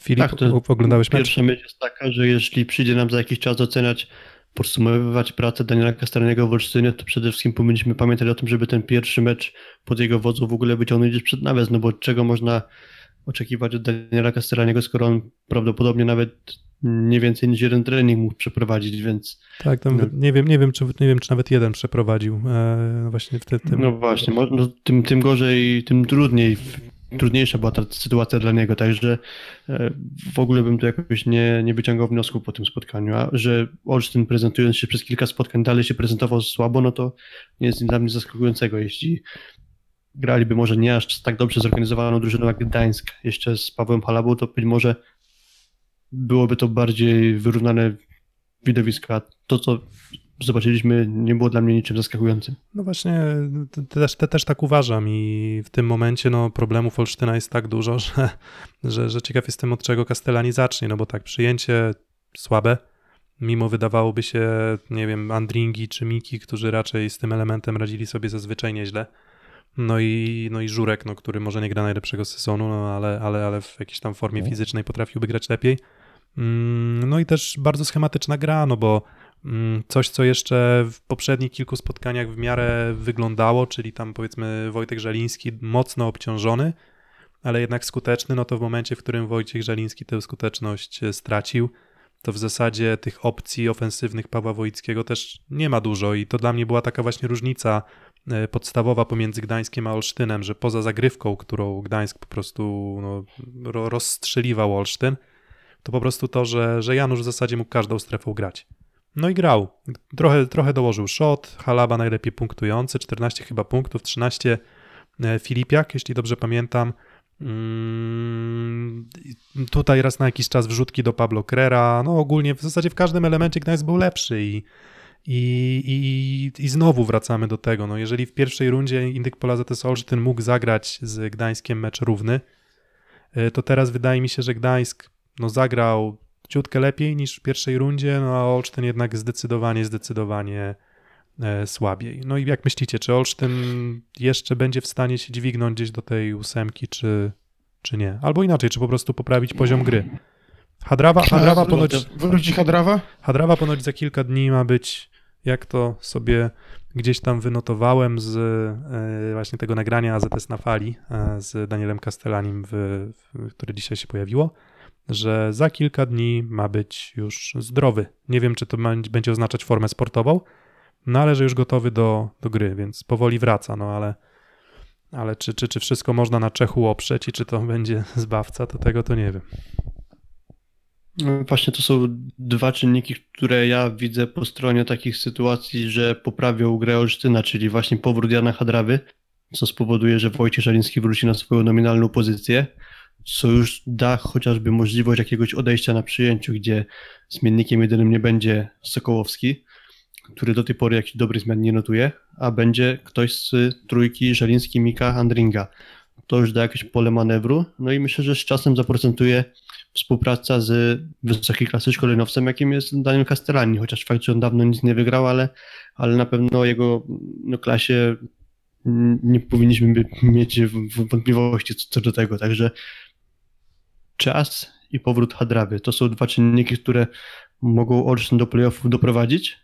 Filip, Tak, to oglądałeś mecz? Pierwsza myśl jest taka, że jeśli przyjdzie nam za jakiś czas oceniać, podsumowywać pracę Daniela Kastelnego w Olsztynie, to przede wszystkim powinniśmy pamiętać o tym, żeby ten pierwszy mecz pod jego wodzą w ogóle wyciągnąć gdzieś przed nawias, no bo czego można oczekiwać od Daniela Castellaniego, skoro on prawdopodobnie nawet nie więcej niż jeden trening mógł przeprowadzić, więc Tak, tam, No. nie, wiem, nie, wiem, czy, nie wiem, czy nawet jeden przeprowadził e, właśnie w te, tym. no właśnie, no, tym, tym gorzej, tym trudniej, trudniejsza była ta sytuacja dla niego, także e, w ogóle bym tu jakoś nie, nie wyciągał wniosków po tym spotkaniu, a że Olsztyn prezentując się przez kilka spotkań dalej się prezentował słabo, no to nie jest nic dla mnie zaskakującego, jeśli graliby może nie aż tak dobrze zorganizowaną drużyną jak Gdańsk, jeszcze z Pawłem Halabą, to być może byłoby to bardziej wyrównane widowisko, a to co zobaczyliśmy nie było dla mnie niczym zaskakującym. No właśnie, te- też, te, też tak uważam i w tym momencie no, problemów Olsztyna jest tak dużo, że, że, że ciekaw jestem od czego Castellani zacznie, no bo tak, przyjęcie słabe, mimo wydawałoby się, nie wiem, Andringi czy Miki, którzy raczej z tym elementem radzili sobie zazwyczaj nieźle. No i, no i Żurek, no, który może nie gra najlepszego sezonu, no, ale, ale, ale w jakiejś tam formie fizycznej potrafiłby grać lepiej. Mm, No i też bardzo schematyczna gra, no bo mm, coś, co jeszcze w poprzednich kilku spotkaniach w miarę wyglądało, czyli tam powiedzmy Wojtek Żaliński mocno obciążony, ale jednak skuteczny, no to w momencie, w którym Wojciech Żaliński tę skuteczność e, stracił, to w zasadzie tych opcji ofensywnych Pawła Wojickiego też nie ma dużo i to dla mnie była taka właśnie różnica podstawowa pomiędzy Gdańskiem a Olsztynem, że poza zagrywką, którą Gdańsk po prostu no, ro- rozstrzeliwał Olsztyn, to po prostu to, że, że Janusz w zasadzie mógł każdą strefą grać. No i grał. Trochę, trochę dołożył shot, Halaba najlepiej punktujący, 14 chyba punktów, 13 e, Filipiak, jeśli dobrze pamiętam. Mm, Tutaj raz na jakiś czas wrzutki do Pablo Crera. No ogólnie w zasadzie w każdym elemencie Gdańsk był lepszy i, i, i, i znowu wracamy do tego. No jeżeli w pierwszej rundzie Indyk Pola ZS Olsztyn mógł zagrać z Gdańskiem mecz równy, e, to teraz wydaje mi się, że Gdańsk no, zagrał ciutkę lepiej niż w pierwszej rundzie, no a Olsztyn jednak zdecydowanie, zdecydowanie e, słabiej. No i jak myślicie, czy Olsztyn jeszcze będzie w stanie się dźwignąć gdzieś do tej ósemki, czy, czy nie? Albo inaczej, czy po prostu poprawić poziom gry? Hadrawa, Hadrawa, ponoć, Wróci Hadrawa? Hadrawa ponoć za kilka dni ma być, jak to sobie gdzieś tam wynotowałem z e, właśnie tego nagrania AZS na fali e, z Danielem Castellanim, w, które dzisiaj się pojawiło, że za kilka dni ma być już zdrowy. Nie wiem, czy to będzie oznaczać formę sportową, no ale że już gotowy do, do gry, więc powoli wraca, no ale, ale czy, czy, czy wszystko można na Czechu oprzeć i czy to będzie zbawca, to tego to nie wiem. No Właśnie to są dwa czynniki, które ja widzę po stronie takich sytuacji, że poprawią grę Olsztyna, czyli właśnie powrót Jana Hadrawy co spowoduje, że Wojciech Żaliński wróci na swoją nominalną pozycję, co już da chociażby możliwość jakiegoś odejścia na przyjęciu, gdzie zmiennikiem jedynym nie będzie Sokołowski, który do tej pory jakiś dobry zmian nie notuje, a będzie ktoś z trójki Żeliński, Mika, Andringa. To już da jakieś pole manewru, no i myślę, że z czasem zaprocentuje współpraca z wysokiej klasy szkoleniowcem, jakim jest Daniel Castellani, chociaż fakt, że on dawno nic nie wygrał, ale, ale na pewno jego no, klasie nie powinniśmy mieć wątpliwości co do tego, także czas i powrót Hadrawy. To są dwa czynniki, które mogą Olsztyn do playoffów doprowadzić,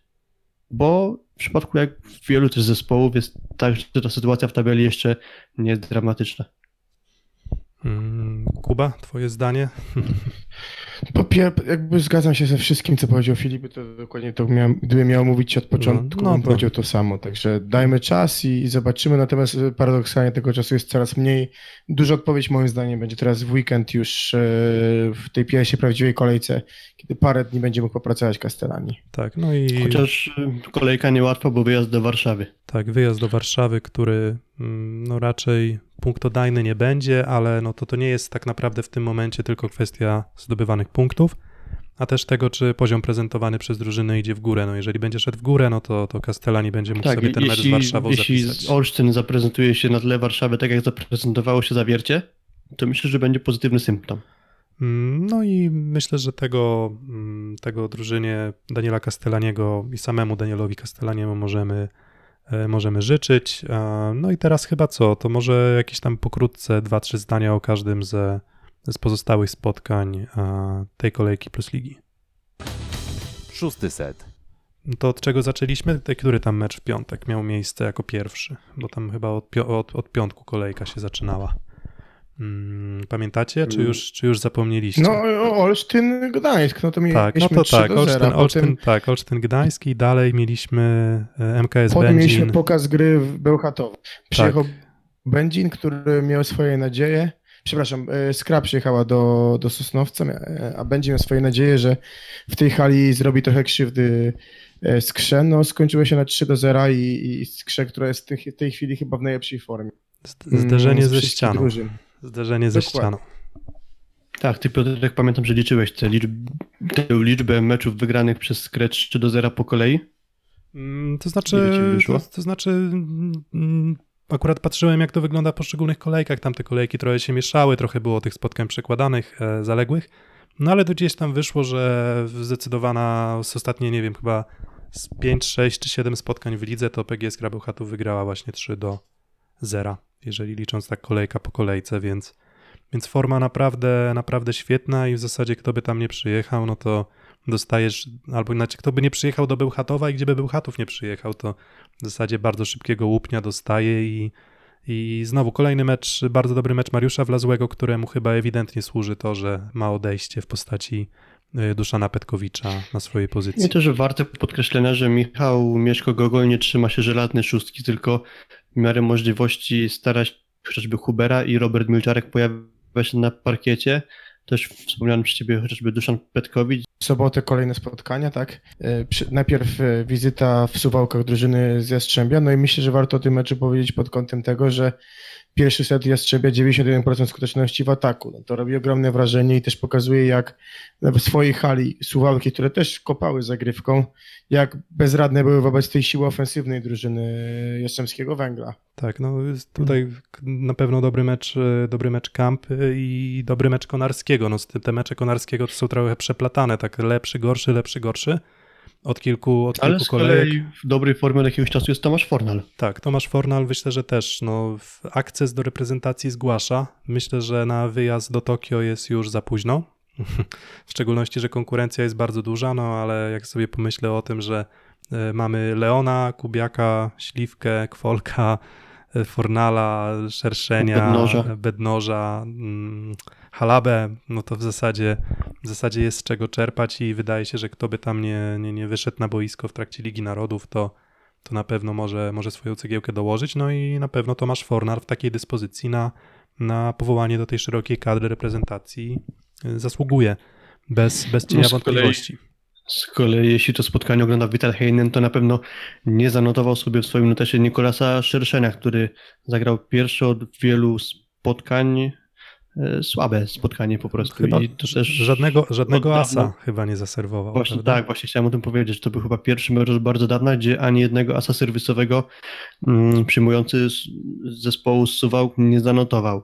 bo w przypadku jak wielu też zespołów jest tak, że ta sytuacja w tabeli jeszcze nie jest dramatyczna. Mm, Kuba, twoje zdanie? Po pier... jakby zgadzam się ze wszystkim, co powiedział Filip, to dokładnie to miałem, gdybym miał mówić od początku, No, no powiedział to samo, także dajmy czas i, i zobaczymy, natomiast paradoksalnie tego czasu jest coraz mniej. Duża odpowiedź moim zdaniem będzie teraz w weekend już e, w tej pierwszej prawdziwej kolejce, kiedy parę dni będzie mógł popracować Castellani. Tak, no i Chociaż y, kolejka niełatwa, bo wyjazd do Warszawy. tak, wyjazd do Warszawy, który mm, no raczej punktodajny nie będzie, ale no to to nie jest tak naprawdę w tym momencie tylko kwestia zdobywanych punktów, a też tego, czy poziom prezentowany przez drużynę idzie w górę. No jeżeli będzie szedł w górę, no to, to Castellani będzie mógł sobie i- ten mecz z Warszawą jeśli zapisać. Olsztyn zaprezentuje się na tle Warszawy tak, jak zaprezentowało się zawiercie, to myślę, że będzie pozytywny symptom. Mm, No i myślę, że tego, mm, tego drużynie Daniela Castellaniego i samemu Danielowi Castellaniemu możemy, e, możemy życzyć. A, No i teraz chyba co? To może jakieś tam pokrótce dwa, trzy zdania o każdym ze, z pozostałych spotkań a, tej kolejki plus ligi. Szósty set. No To od czego zaczęliśmy? Który tam mecz w piątek miał miejsce jako pierwszy? Bo tam chyba od, pio- od, od piątku kolejka się zaczynała. Mm, Pamiętacie, czy już, czy już zapomnieliście? No Olsztyn, Gdańsk, no to mieliśmy Tak, no to 3 tak, do 0, Olsztyn, potem, Olsztyn, tak, Olsztyn Gdański, dalej mieliśmy e, MKS potem mieliśmy Będzin. pokaz gry w Bełchatowie. Przyjechał Tak. Będzin, który miał swoje nadzieje. Przepraszam, e, Skra przyjechała do, do Sosnowca, e, a Będzin miał swoje nadzieje, że w tej hali zrobi trochę krzywdy e, Skrze. No, skończyło się na 3 do 0 i, i Skrze, która jest w tej, w tej chwili chyba w najlepszej formie. Zderzenie Mm, ze ścianą. drużyn. Zderzenie ze Dokładnie. ścianą. Tak, ty Piotrek, pamiętam, że liczyłeś tę liczb, tę liczbę meczów wygranych przez Skrę 3 do 0 po kolei. Mm, To znaczy, to, to znaczy, mm, akurat patrzyłem, jak to wygląda w poszczególnych kolejkach. Tam te kolejki trochę się mieszały, trochę było tych spotkań przekładanych, e, zaległych. No ale to gdzieś tam wyszło, że zdecydowana z ostatnie, nie wiem, chyba z 5, 6 czy 7 spotkań w lidze, to PGS Gra Bełchatów wygrała właśnie 3 do 0, jeżeli licząc tak kolejka po kolejce, więc, więc forma naprawdę, naprawdę świetna i w zasadzie kto by tam nie przyjechał, no to dostajesz, albo inaczej, kto by nie przyjechał do Bełchatowa i gdzie by Bełchatów nie przyjechał, to w zasadzie bardzo szybkiego łupnia dostaje i, i znowu kolejny mecz, bardzo dobry mecz Mariusza Wlazłego, któremu chyba ewidentnie służy to, że ma odejście w postaci y, Duszana Petkowicza na swojej pozycji. I to, że warte podkreślenia, że Michał Mieszko-Gogol nie trzyma się żelaznej szóstki, tylko w miarę możliwości stara się chociażby Hubera i Robert Milczarek pojawia się na parkiecie. Też wspomniany przez ciebie chociażby Duszan Petkowicz. W sobotę kolejne spotkania, tak? E, najpierw e, wizyta w Suwałkach drużyny z Jastrzębia, no i myślę, że warto o tym meczu powiedzieć pod kątem tego, że pierwszy set Jastrzębia 91% skuteczności w ataku. No to robi ogromne wrażenie i też pokazuje, jak w swojej hali Suwałki, które też kopały zagrywką, jak bezradne były wobec tej siły ofensywnej drużyny Jastrzębskiego Węgla. Tak, no tutaj na pewno dobry mecz, e, dobry mecz Kamp e, i dobry mecz Konarskiego. No, te mecze Konarskiego to są trochę przeplatane, tak lepszy, gorszy, lepszy, gorszy. Od kilku, od Ale kilku kolei w dobrej formie od jakiegoś czasu jest Tomasz Fornal. Tak, Tomasz Fornal myślę, że też no, akces do reprezentacji zgłasza. Myślę, że na wyjazd do Tokio jest już za późno. W szczególności, że konkurencja jest bardzo duża, no ale jak sobie pomyślę o tym, że e, mamy Leona, Kubiaka, Śliwkę, Kwolka, Fornala, Szerszenia, Bednoża. Bednoża, mm, Halabę, no to w zasadzie, w zasadzie jest z czego czerpać i wydaje się, że kto by tam nie, nie, nie wyszedł na boisko w trakcie Ligi Narodów, to, to na pewno może, może swoją cegiełkę dołożyć. No i na pewno Tomasz Fornar w takiej dyspozycji na, na powołanie do tej szerokiej kadry reprezentacji y, zasługuje. Bez, bez cienia No z kolei- wątpliwości. Z kolei jeśli to spotkanie ogląda Vital Heinen, to na pewno nie zanotował sobie w swoim notesie Nikolasa Szerszenia, który zagrał pierwsze od wielu spotkań, e, słabe spotkanie po prostu. Chyba I to też żadnego, żadnego asa chyba nie zaserwował. Właśnie prawda? tak, właśnie chciałem o tym powiedzieć. że To był chyba pierwszy mecz od bardzo dawna, gdzie ani jednego asa serwisowego mm, przyjmujący z zespołu z Suwałk nie zanotował.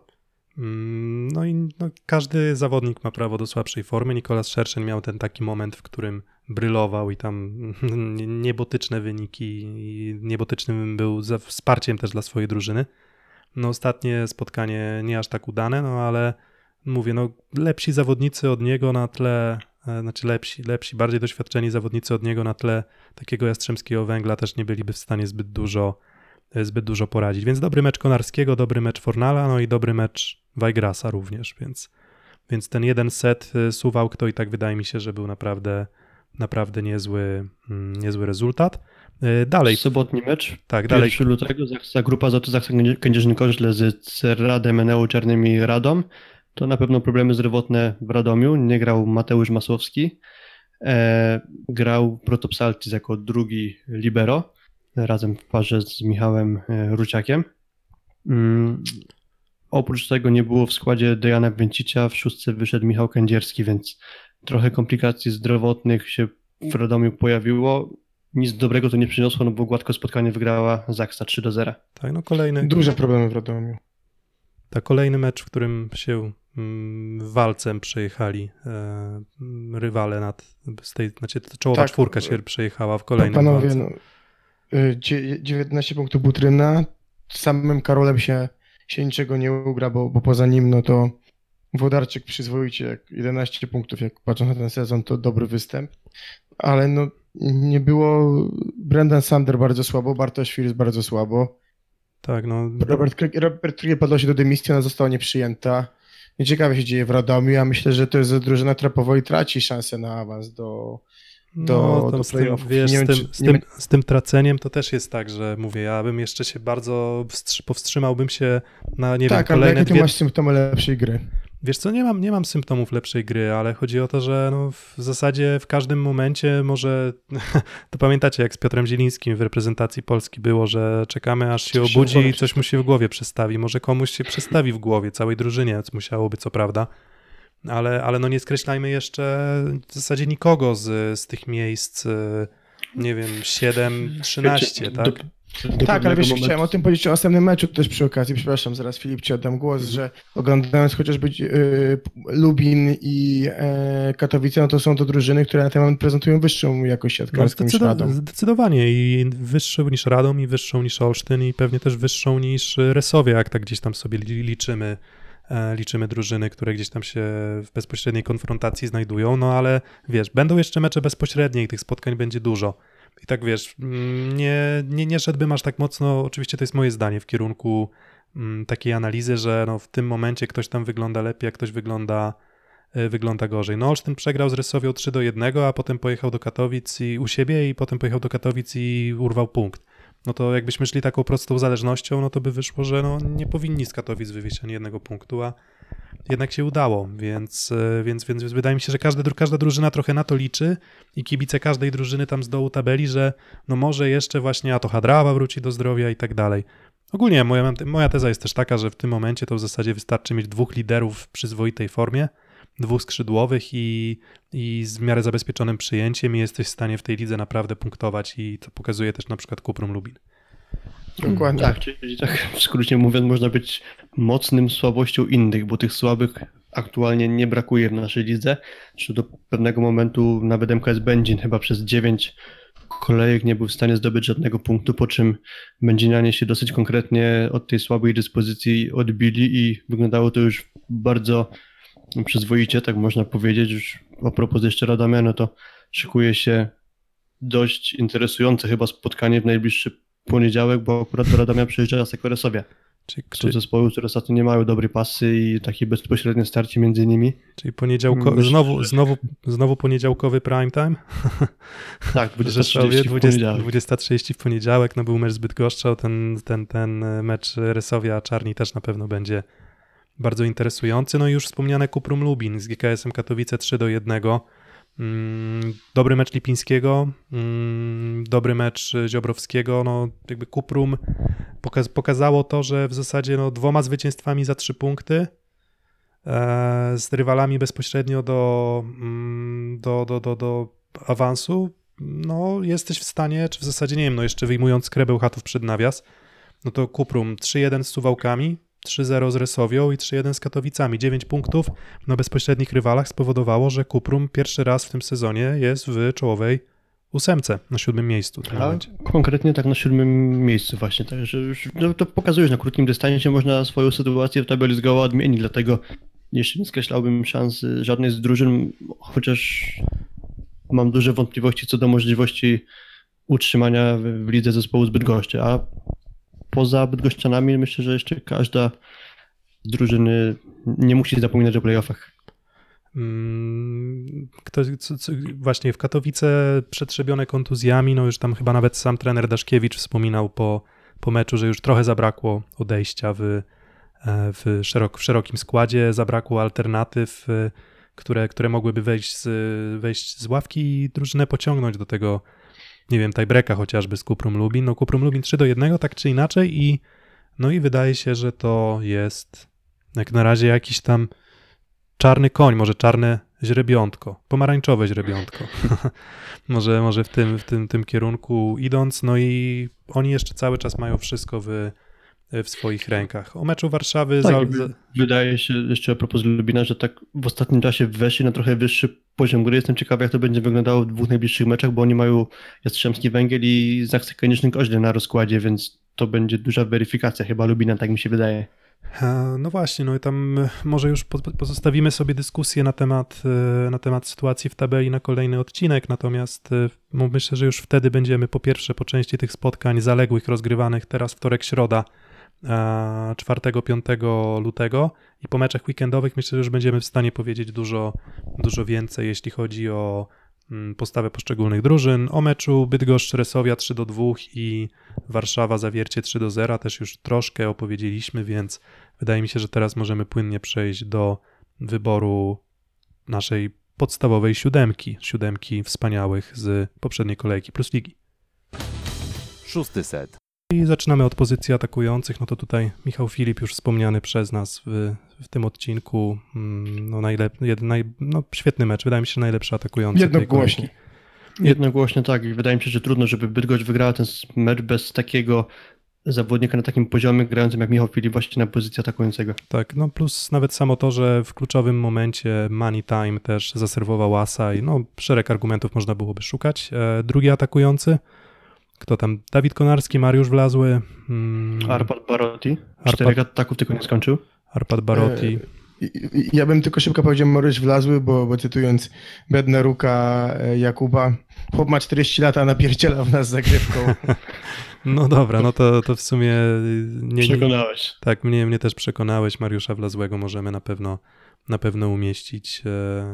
Mm, No i no, każdy zawodnik ma prawo do słabszej formy. Nikolas Szerszeń miał ten taki moment, w którym brylował i tam nie- niebotyczne wyniki i niebotycznym był wsparciem też dla swojej drużyny. No ostatnie spotkanie nie aż tak udane, no ale mówię, no lepsi zawodnicy od niego na tle, e, znaczy lepsi, lepsi, bardziej doświadczeni zawodnicy od niego na tle takiego jastrzębskiego węgla też nie byliby w stanie zbyt dużo, e, zbyt dużo poradzić. Więc dobry mecz Konarskiego, dobry mecz Fornala, no i dobry mecz Wajgrasa również, więc, więc ten jeden set y, Suwałk to i tak wydaje mi się, że był naprawdę, naprawdę niezły, mm, niezły rezultat. Y, Dalej, Sobotni mecz, tak, dalej. 1 lutego, Zaksa, grupa Zoty Zaksa Kędzierzyn-Koźle z Radem Eneu Czarnymi Radom. To na pewno problemy zdrowotne w Radomiu. Nie grał Mateusz Masłowski. E, grał Protopsaltis jako drugi libero, razem w parze z Michałem e, Ruciakiem. Mm, oprócz tego nie było w składzie Dejana Węcicia, w szóstce wyszedł Michał Kędzierski, więc trochę komplikacji zdrowotnych się w Radomiu pojawiło. Nic dobrego to nie przyniosło, no bo gładko spotkanie wygrała Zaksa 3 do 0. Tak, no kolejny, Duże problemy w Radomiu. tak, kolejny mecz, w którym się mm, walcem przejechali e, rywale nad, z tej, znaczy czołowa Tak. czwórka się przejechała w kolejnym Panowie, walce. no, y, dzie- 19 punktów Butryna. Samym Karolem się, się niczego nie ugra, bo, bo poza nim no to Włodarczyk przyzwoicie, jak 11 punktów, jak patrząc na ten sezon, to dobry występ. Ale no nie było, Brendan Sander bardzo słabo, Bartosz Fils bardzo słabo. Tak, no, Robert, Robert Krieger podał się do dymisji, ona została nieprzyjęta. Nieciekawe się dzieje w Radomiu, ja myślę, że to jest drużyna, która powoli traci szansę na awans do, do- no, do z tym, wiesz, z, wiem, tym, czy- z, tym, z tym traceniem to też jest tak, że mówię, ja bym jeszcze się bardzo wstrzy- powstrzymałbym się na, nie tak, wiem, ale kolejne jakie ty dwie... masz symptomy lepszej gry? Wiesz co, nie mam, nie mam symptomów lepszej gry, ale chodzi o to, że no w zasadzie w każdym momencie może, to pamiętacie jak z Piotrem Zielińskim w reprezentacji Polski było, że czekamy aż się Coś obudzi i coś mu się w głowie przestawi, może komuś się przestawi w głowie, całej drużynie musiałoby, co prawda, ale, ale no nie skreślajmy jeszcze w zasadzie nikogo z, z tych miejsc, y, nie wiem, 7, 13, tak? Do, Tak, ale wiesz, momentu- chciałem o tym powiedzieć o następnym meczu też przy okazji. Przepraszam, zaraz Filip ci oddam głos, że oglądając chociażby y, Lubin i e, Katowice, no to są to drużyny, które na ten moment prezentują wyższą jakość No, siatkarską niż zdecydo- Radom. zdecydowanie i wyższą niż Radom, i wyższą niż Olsztyn, i pewnie też wyższą niż Resowie, jak tak gdzieś tam sobie li- liczymy, e, liczymy drużyny, które gdzieś tam się w bezpośredniej konfrontacji znajdują, no ale wiesz, będą jeszcze mecze bezpośrednie i tych spotkań będzie dużo. I tak wiesz, mm, nie, nie, nie szedłbym aż tak mocno, oczywiście to jest moje zdanie, w kierunku mm, takiej analizy, że no w tym momencie ktoś tam wygląda lepiej, a ktoś wygląda, e, wygląda gorzej. No Olsztyn przegrał z Resowią 3 do 1, a potem pojechał do Katowic i u siebie i potem pojechał do Katowic i urwał punkt. No to jakbyśmy szli taką prostą zależnością, no to by wyszło, że no nie powinni z Katowic wywieźć ani jednego punktu, a jednak się udało, więc, e, więc, więc, więc wydaje mi się, że każda, każda drużyna trochę na to liczy i kibice każdej drużyny tam z dołu tabeli, że no może jeszcze właśnie a to Hadrawa wróci do zdrowia i tak dalej. Ogólnie moja, moja teza jest też taka, że w tym momencie to w zasadzie wystarczy mieć dwóch liderów w przyzwoitej formie, dwóch skrzydłowych i, i z w miarę zabezpieczonym przyjęciem i jesteś w stanie w tej lidze naprawdę punktować i to pokazuje też na przykład Kuprum Lubin. Dokładnie. Tak, czyli tak w skrócie mówiąc, można być mocnym słabością innych, bo tych słabych aktualnie nie brakuje w naszej lidze. Czy do pewnego momentu nawet MKS Będzin chyba przez 9 kolejek nie był w stanie zdobyć żadnego punktu, po czym Będzinianie się dosyć konkretnie od tej słabej dyspozycji odbili i wyglądało to już bardzo przyzwoicie, tak można powiedzieć. Już a propos jeszcze Radomia, no to szykuje się dość interesujące chyba spotkanie w najbliższy poniedziałek, bo akurat do Radomia przyjeżdża Sekoresowia. Czyli, Są czyli, zespoły, które ostatnio nie mają dobrej pasy i takie bezpośrednie starcie między nimi. czyli poniedziałko, Myślę, znowu, że- znowu, znowu poniedziałkowy prime time? Tak, w Rzeszowie 20.30 w 20 poniedziałek. 20.30 w poniedziałek, no był mecz z Bydgoszczą, ten, ten, ten mecz Resowia Czarni też na pewno będzie bardzo interesujący. No i już wspomniane Kuprum Lubin z GKS-em Katowice 3 do 1. Mm, Dobry mecz Lipińskiego, mm, dobry mecz Ziobrowskiego, no jakby Kuprum pokaz- pokazało to, że w zasadzie no, dwoma zwycięstwami za trzy punkty e, z rywalami bezpośrednio do, mm, do, do, do, do awansu, no jesteś w stanie, czy w zasadzie nie wiem, no jeszcze wyjmując skrebeł chatów przed nawias, no to Kuprum 3-1 z Suwałkami, 3-0 z Resowią i 3-1 z Katowicami. 9 punktów na bezpośrednich rywalach spowodowało, że Kuprum pierwszy raz w tym sezonie jest w czołowej ósemce, na siódmym miejscu. konkretnie tak na siódmym miejscu właśnie, także już, no, to pokazuje, że na krótkim dystansie można swoją sytuację w tabeli zgoła odmienić, dlatego jeszcze nie skreślałbym szans żadnej z drużyn, chociaż mam duże wątpliwości co do możliwości utrzymania w, lidze zespołu z Bydgoszczy, a poza Bydgoszczanami myślę, że jeszcze każda drużyny nie musi zapominać o playoffach. Mm, Kto, co, co, właśnie w Katowice przetrzebione kontuzjami, no już tam chyba nawet sam trener Daszkiewicz wspominał po, po meczu, że już trochę zabrakło odejścia w, e, w, szerok, w szerokim składzie, zabrakło alternatyw, e, które, które mogłyby wejść z, wejść z ławki i drużynę pociągnąć do tego, nie wiem, tiebreaka chociażby z Kuprum Lubin. No Kuprum Lubin 3 do 1, tak czy inaczej i no i wydaje się, że to jest jak na razie jakiś tam czarny koń, może czarne źrebiątko, pomarańczowe źrebiątko. może może w, tym, w tym, tym kierunku idąc, no i oni jeszcze cały czas mają wszystko w, w swoich rękach. O meczu Warszawy... Tak, za, Wydaje się jeszcze a propos Lubina, że tak w ostatnim czasie weszli na trochę wyższy poziom gry. Jestem ciekawy, jak to będzie wyglądało w dwóch najbliższych meczach, bo oni mają Jastrzębski Węgiel i Zachsy Konieczny Koźle na rozkładzie, więc to będzie duża weryfikacja chyba Lubina, tak mi się wydaje. No właśnie, no i tam e, może już po- pozostawimy sobie dyskusję na temat, e, na temat sytuacji w tabeli na kolejny odcinek, natomiast e, myślę, że już wtedy będziemy po pierwsze po części tych spotkań zaległych rozgrywanych teraz wtorek, środa, 4-5 lutego i po meczach weekendowych myślę, że już będziemy w stanie powiedzieć dużo, dużo więcej, jeśli chodzi o mm, postawę poszczególnych drużyn. O meczu Bydgoszcz-Resowia 3 do 2 i Warszawa-Zawiercie 3 do 0 też już troszkę opowiedzieliśmy, więc wydaje mi się, że teraz możemy płynnie przejść do wyboru naszej podstawowej siódemki, siódemki wspaniałych z poprzedniej kolejki plus ligi. Szósty set. I zaczynamy od pozycji atakujących. No to tutaj Michał Filip, już wspomniany przez nas w, w tym odcinku. mm, No, najlep, jed, naj, no świetny mecz, wydaje mi się, najlepszy atakujący. Jednogłośnie. Jednogłośnie tak i wydaje mi się, że trudno, żeby Bydgoszcz wygrała ten mecz bez takiego zawodnika na takim poziomie grającym jak Michał Filip właśnie na pozycji atakującego. Tak, no plus nawet samo to, że w kluczowym momencie Money Time też zaserwował asa i no szereg argumentów można byłoby szukać. E, drugi atakujący, kto tam? Dawid Konarski, Mariusz Wlazły, mm, Arpad Barotti, Arpad- czterech ataków tylko nie skończył. Arpad Barotti. I- Ja bym tylko szybko powiedział Maryś Wlazły, bo, bo cytując Bednaruka e, Jakuba, chłop ma 40 lat, a napierdziela w nas zagrywką. No dobra, no to, to w sumie y, nie, nie, Przekonałeś. tak, mnie, mnie też przekonałeś, Mariusza Wlazłego możemy na pewno na pewno umieścić e,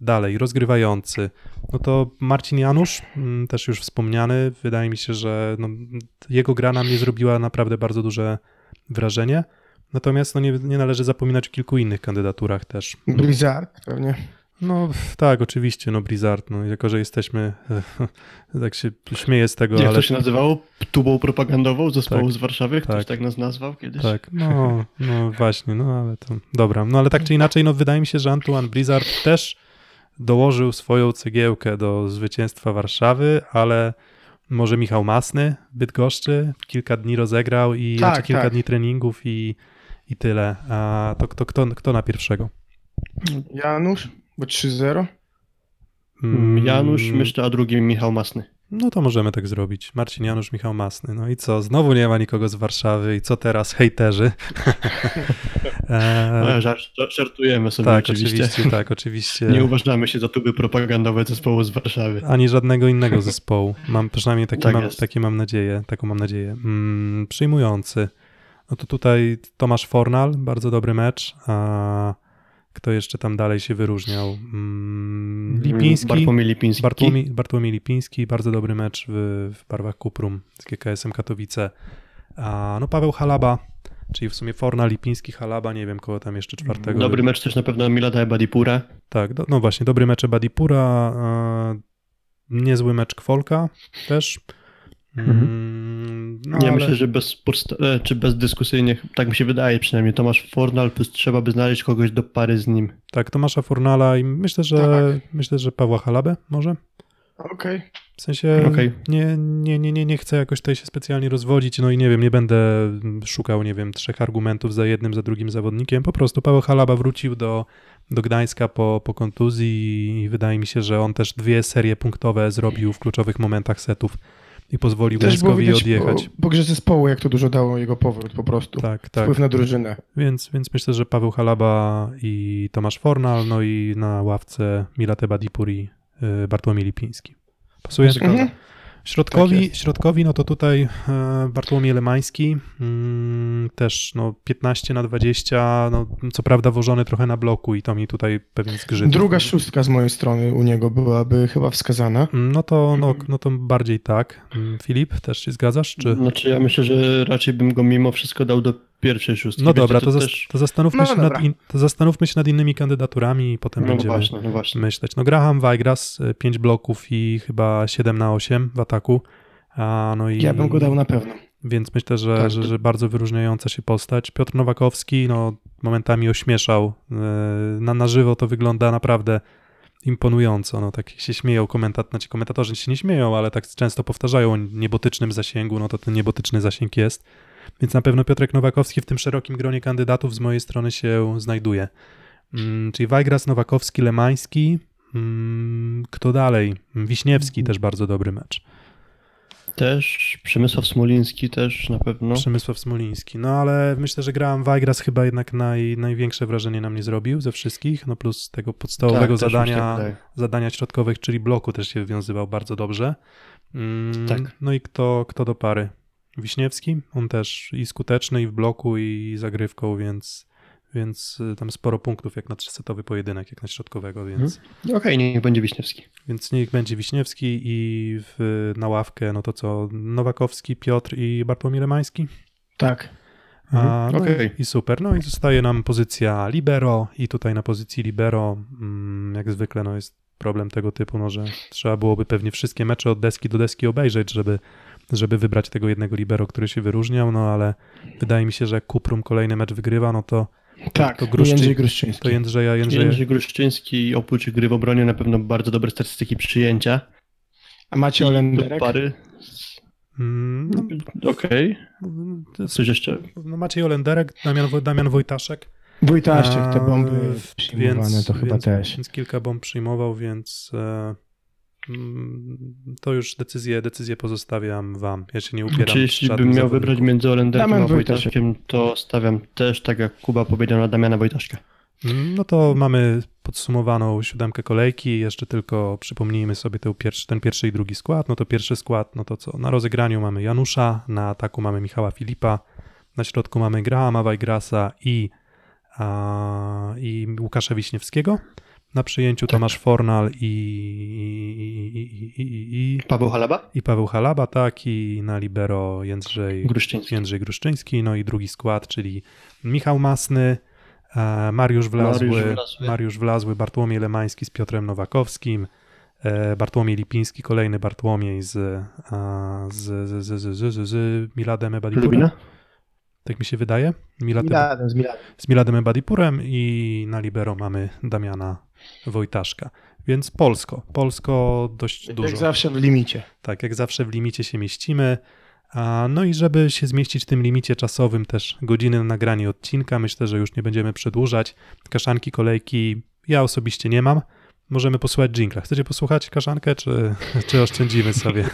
dalej. Rozgrywający, no to Marcin Janusz, mm, też już wspomniany, wydaje mi się, że no, jego gra na mnie zrobiła naprawdę bardzo duże wrażenie. Natomiast no, nie, nie należy zapominać o kilku innych kandydaturach też. Blizzard pewnie. No tak, oczywiście, no Blizzard, no jako, że jesteśmy, tak się śmieję z tego, Jak ale to się nazywało? Tubą propagandową zespołu Tak, z Warszawy? Ktoś tak. tak. nas nazwał kiedyś? Tak, no, no właśnie, no ale to dobra. No ale tak czy inaczej, no wydaje mi się, że Antoine Blizzard też dołożył swoją cegiełkę do zwycięstwa Warszawy, ale może Michał Masny w Bydgoszczy kilka dni rozegrał i Tak, znaczy kilka tak. dni treningów i, i tyle. A to, to kto, kto na pierwszego? Janusz, bo 3-0. Mm, Janusz, myślę, a drugim Michał Masny. No to możemy tak zrobić. Marcin Janusz, Michał Masny. No i co? Znowu nie ma nikogo z Warszawy i co teraz? Hejterzy. e, No, żart, żartujemy sobie tak, oczywiście. oczywiście, tak, oczywiście. Nie uważamy się za tuby propagandowe zespołu z Warszawy. ani żadnego innego zespołu. Mam przynajmniej takie, Tak mam, takie mam nadzieję, taką mam nadzieję. Mm, przyjmujący. No to tutaj Tomasz Fornal, bardzo dobry mecz. A kto jeszcze tam dalej się wyróżniał? Mm, Lipiński. Bartłomiej Lipiński. Bartłomiej, Bartłomiej Lipiński, bardzo dobry mecz w, w barwach Kuprum z GKS-em Katowice. A, no Paweł Halaba, Czyli w sumie Forna, Lipiński, Halaba, nie wiem kogo tam jeszcze czwartego. Dobry mecz też na pewno Milada Badipura. Tak, do, no właśnie, dobry mecz Badipura, e, niezły mecz Kwolka też. Mm, no, ja ale- myślę, że bez e, czy bezdyskusyjnie, tak mi się wydaje przynajmniej, Tomasz Fornal, plus trzeba by znaleźć kogoś do pary z nim. Tak, Tomasza Fornala i myślę, że Tak. myślę, że Pawła Halabę może. Okej. W sensie Okej. nie, nie, nie, nie, nie chcę jakoś tutaj się specjalnie rozwodzić, no i nie wiem, nie będę szukał, nie wiem, trzech argumentów za jednym, za drugim zawodnikiem. Po prostu Paweł Halaba wrócił do, do Gdańska po, po kontuzji i wydaje mi się, że on też dwie serie punktowe zrobił w kluczowych momentach setów i pozwolił widać odjechać. po, po grze zespołu, jak to dużo dało jego powrót po prostu. Tak, tak. Wpływ na drużynę. Więc, więc myślę, że Paweł Halaba i Tomasz Fornal, no i na ławce Milate Badipur i y, Bartłomiej Lipiński. Pasuje? Mhm. Środkowi, Tak środkowi, no to tutaj e, Bartłomiej Lemański, mm, też no 15 na 20, no co prawda wożony trochę na bloku i to mi tutaj pewien zgrzyt. Druga szóstka z mojej strony u niego byłaby chyba wskazana. No to, no, Mhm. no to bardziej tak. Mm, Filip, też się zgadzasz? Czy... Znaczy ja myślę, że raczej bym go mimo wszystko dał do pierwszej szóstki. No Wiecie, dobra, to, zas- też... to, zastanówmy No się dobra. nad in, to zastanówmy się nad innymi kandydaturami i potem No będziemy właśnie, no właśnie. myśleć. No Graham Weigras, 5 bloków i chyba 7 na 8 w ataku. A, no i, Ja bym go dał na pewno. Więc myślę, że, Tak, że, to- że bardzo wyróżniająca się postać. Piotr Nowakowski, no momentami ośmieszał. Yy, Na, na żywo to wygląda naprawdę imponująco. No, tak się śmieją komentat, znaczy komentatorzy się nie śmieją, ale tak często powtarzają o niebotycznym zasięgu, no to ten niebotyczny zasięg jest. Więc na pewno Piotrek Nowakowski w tym szerokim gronie kandydatów z mojej strony się znajduje. Mm, czyli Wajgras, Nowakowski, Lemański. Mm, kto dalej? Wiśniewski też bardzo dobry mecz. Też Przemysław Smoliński też na pewno. Przemysław Smoliński. No ale myślę, że grałem Wajgras chyba jednak naj, największe wrażenie na mnie zrobił ze wszystkich, no plus tego podstawowego Tak, zadania, wydaje. zadania środkowych, czyli bloku też się wywiązywał bardzo dobrze. Mm, Tak. No i kto, kto do pary? Wiśniewski, on też i skuteczny i w bloku i zagrywką, więc, więc y, tam sporo punktów jak na trzysetowy pojedynek, jak na środkowego, więc, Okej, niech będzie Wiśniewski. więc niech będzie Wiśniewski i w, na ławkę, no to co, Nowakowski, Piotr i Bartłomiej Lemański? Tak. A, no Okej. i, I super. No i zostaje nam pozycja libero i tutaj na pozycji libero mm, jak zwykle no jest problem tego typu, no, że trzeba byłoby pewnie wszystkie mecze od deski do deski obejrzeć, żeby, żeby wybrać tego jednego libero, który się wyróżniał, no ale wydaje mi się, że jak Kuprum kolejny mecz wygrywa, no to, Tak, to Gruszczy- Jędrzej Gruszczyński. to Jędrzeja, Jędrzeja Jędrzej Gruszczyński oprócz gry w obronie na pewno bardzo dobre statystyki przyjęcia. A macie Olenderek? pary. mm, no, Okej. jest, Coś jeszcze? no Maciej Olenderek, Damian, Damian Wojtaszek, Wójtaszczyk, te bomby przyjmowane to chyba więc, też. Więc kilka bomb przyjmował, więc e, to już decyzję, decyzję pozostawiam wam. Ja się nie upieram. Czy jeśli żadnym bym miał wybrać między Olenderkiem Damian a. Wojtaszkiem, to stawiam też, tak jak Kuba powiedział, na Damiana Wojtaszka. Mm, No to mamy podsumowaną siódemkę kolejki. Jeszcze tylko przypomnijmy sobie ten pierwszy, ten pierwszy i drugi skład. No to pierwszy skład, no to co? Na rozegraniu mamy Janusza, na ataku mamy Michała Filipa, na środku mamy Grahama Wajgrasa i, a, i Łukasza Wiśniewskiego. Na przyjęciu Tak. Tomasz Fornal i, i, i, i, i, i, Paweł Halaba? i Paweł Halaba, tak, i na libero Jędrzej, Gruszczyński. Jędrzej Gruszczyński, no i drugi skład, czyli Michał Masny, e, Mariusz Wlazły, Mariusz Wlazły. Mariusz Wlazły, Bartłomiej Lemański z Piotrem Nowakowskim, e, Bartłomiej Lipiński, kolejny Bartłomiej z, a, z, z, z, z, z, z, z Miladem Ebadipurem. Tak mi się wydaje. Milad, Miladem, z Miladem. z Miladem Ebadipurem i na libero mamy Damiana Wojtaszka. Więc Polsko. Polsko dość dużo. Jak zawsze w limicie. Tak, jak zawsze w limicie się mieścimy. No i żeby się zmieścić w tym limicie czasowym, też godziny na nagranie odcinka, myślę, że już nie będziemy przedłużać. Kaszanki, kolejki ja osobiście nie mam. Możemy posłuchać jingla. Chcecie posłuchać kaszankę, czy, czy oszczędzimy sobie?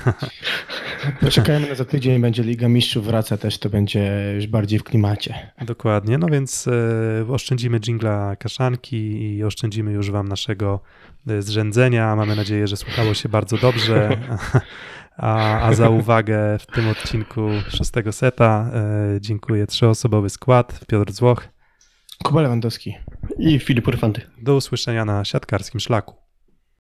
Poczekajmy na za tydzień, będzie Liga Mistrzów, wraca też, to będzie już bardziej w klimacie. Dokładnie, no więc e, oszczędzimy jingla kaszanki i oszczędzimy już wam naszego e, zrzędzenia. Mamy nadzieję, że słuchało się bardzo dobrze. A, a za uwagę w tym odcinku szóstego seta e, dziękuję trzyosobowy skład. Piotr Złoch. Kuba Lewandowski. I Filip Urfanty. Do usłyszenia na siatkarskim szlaku.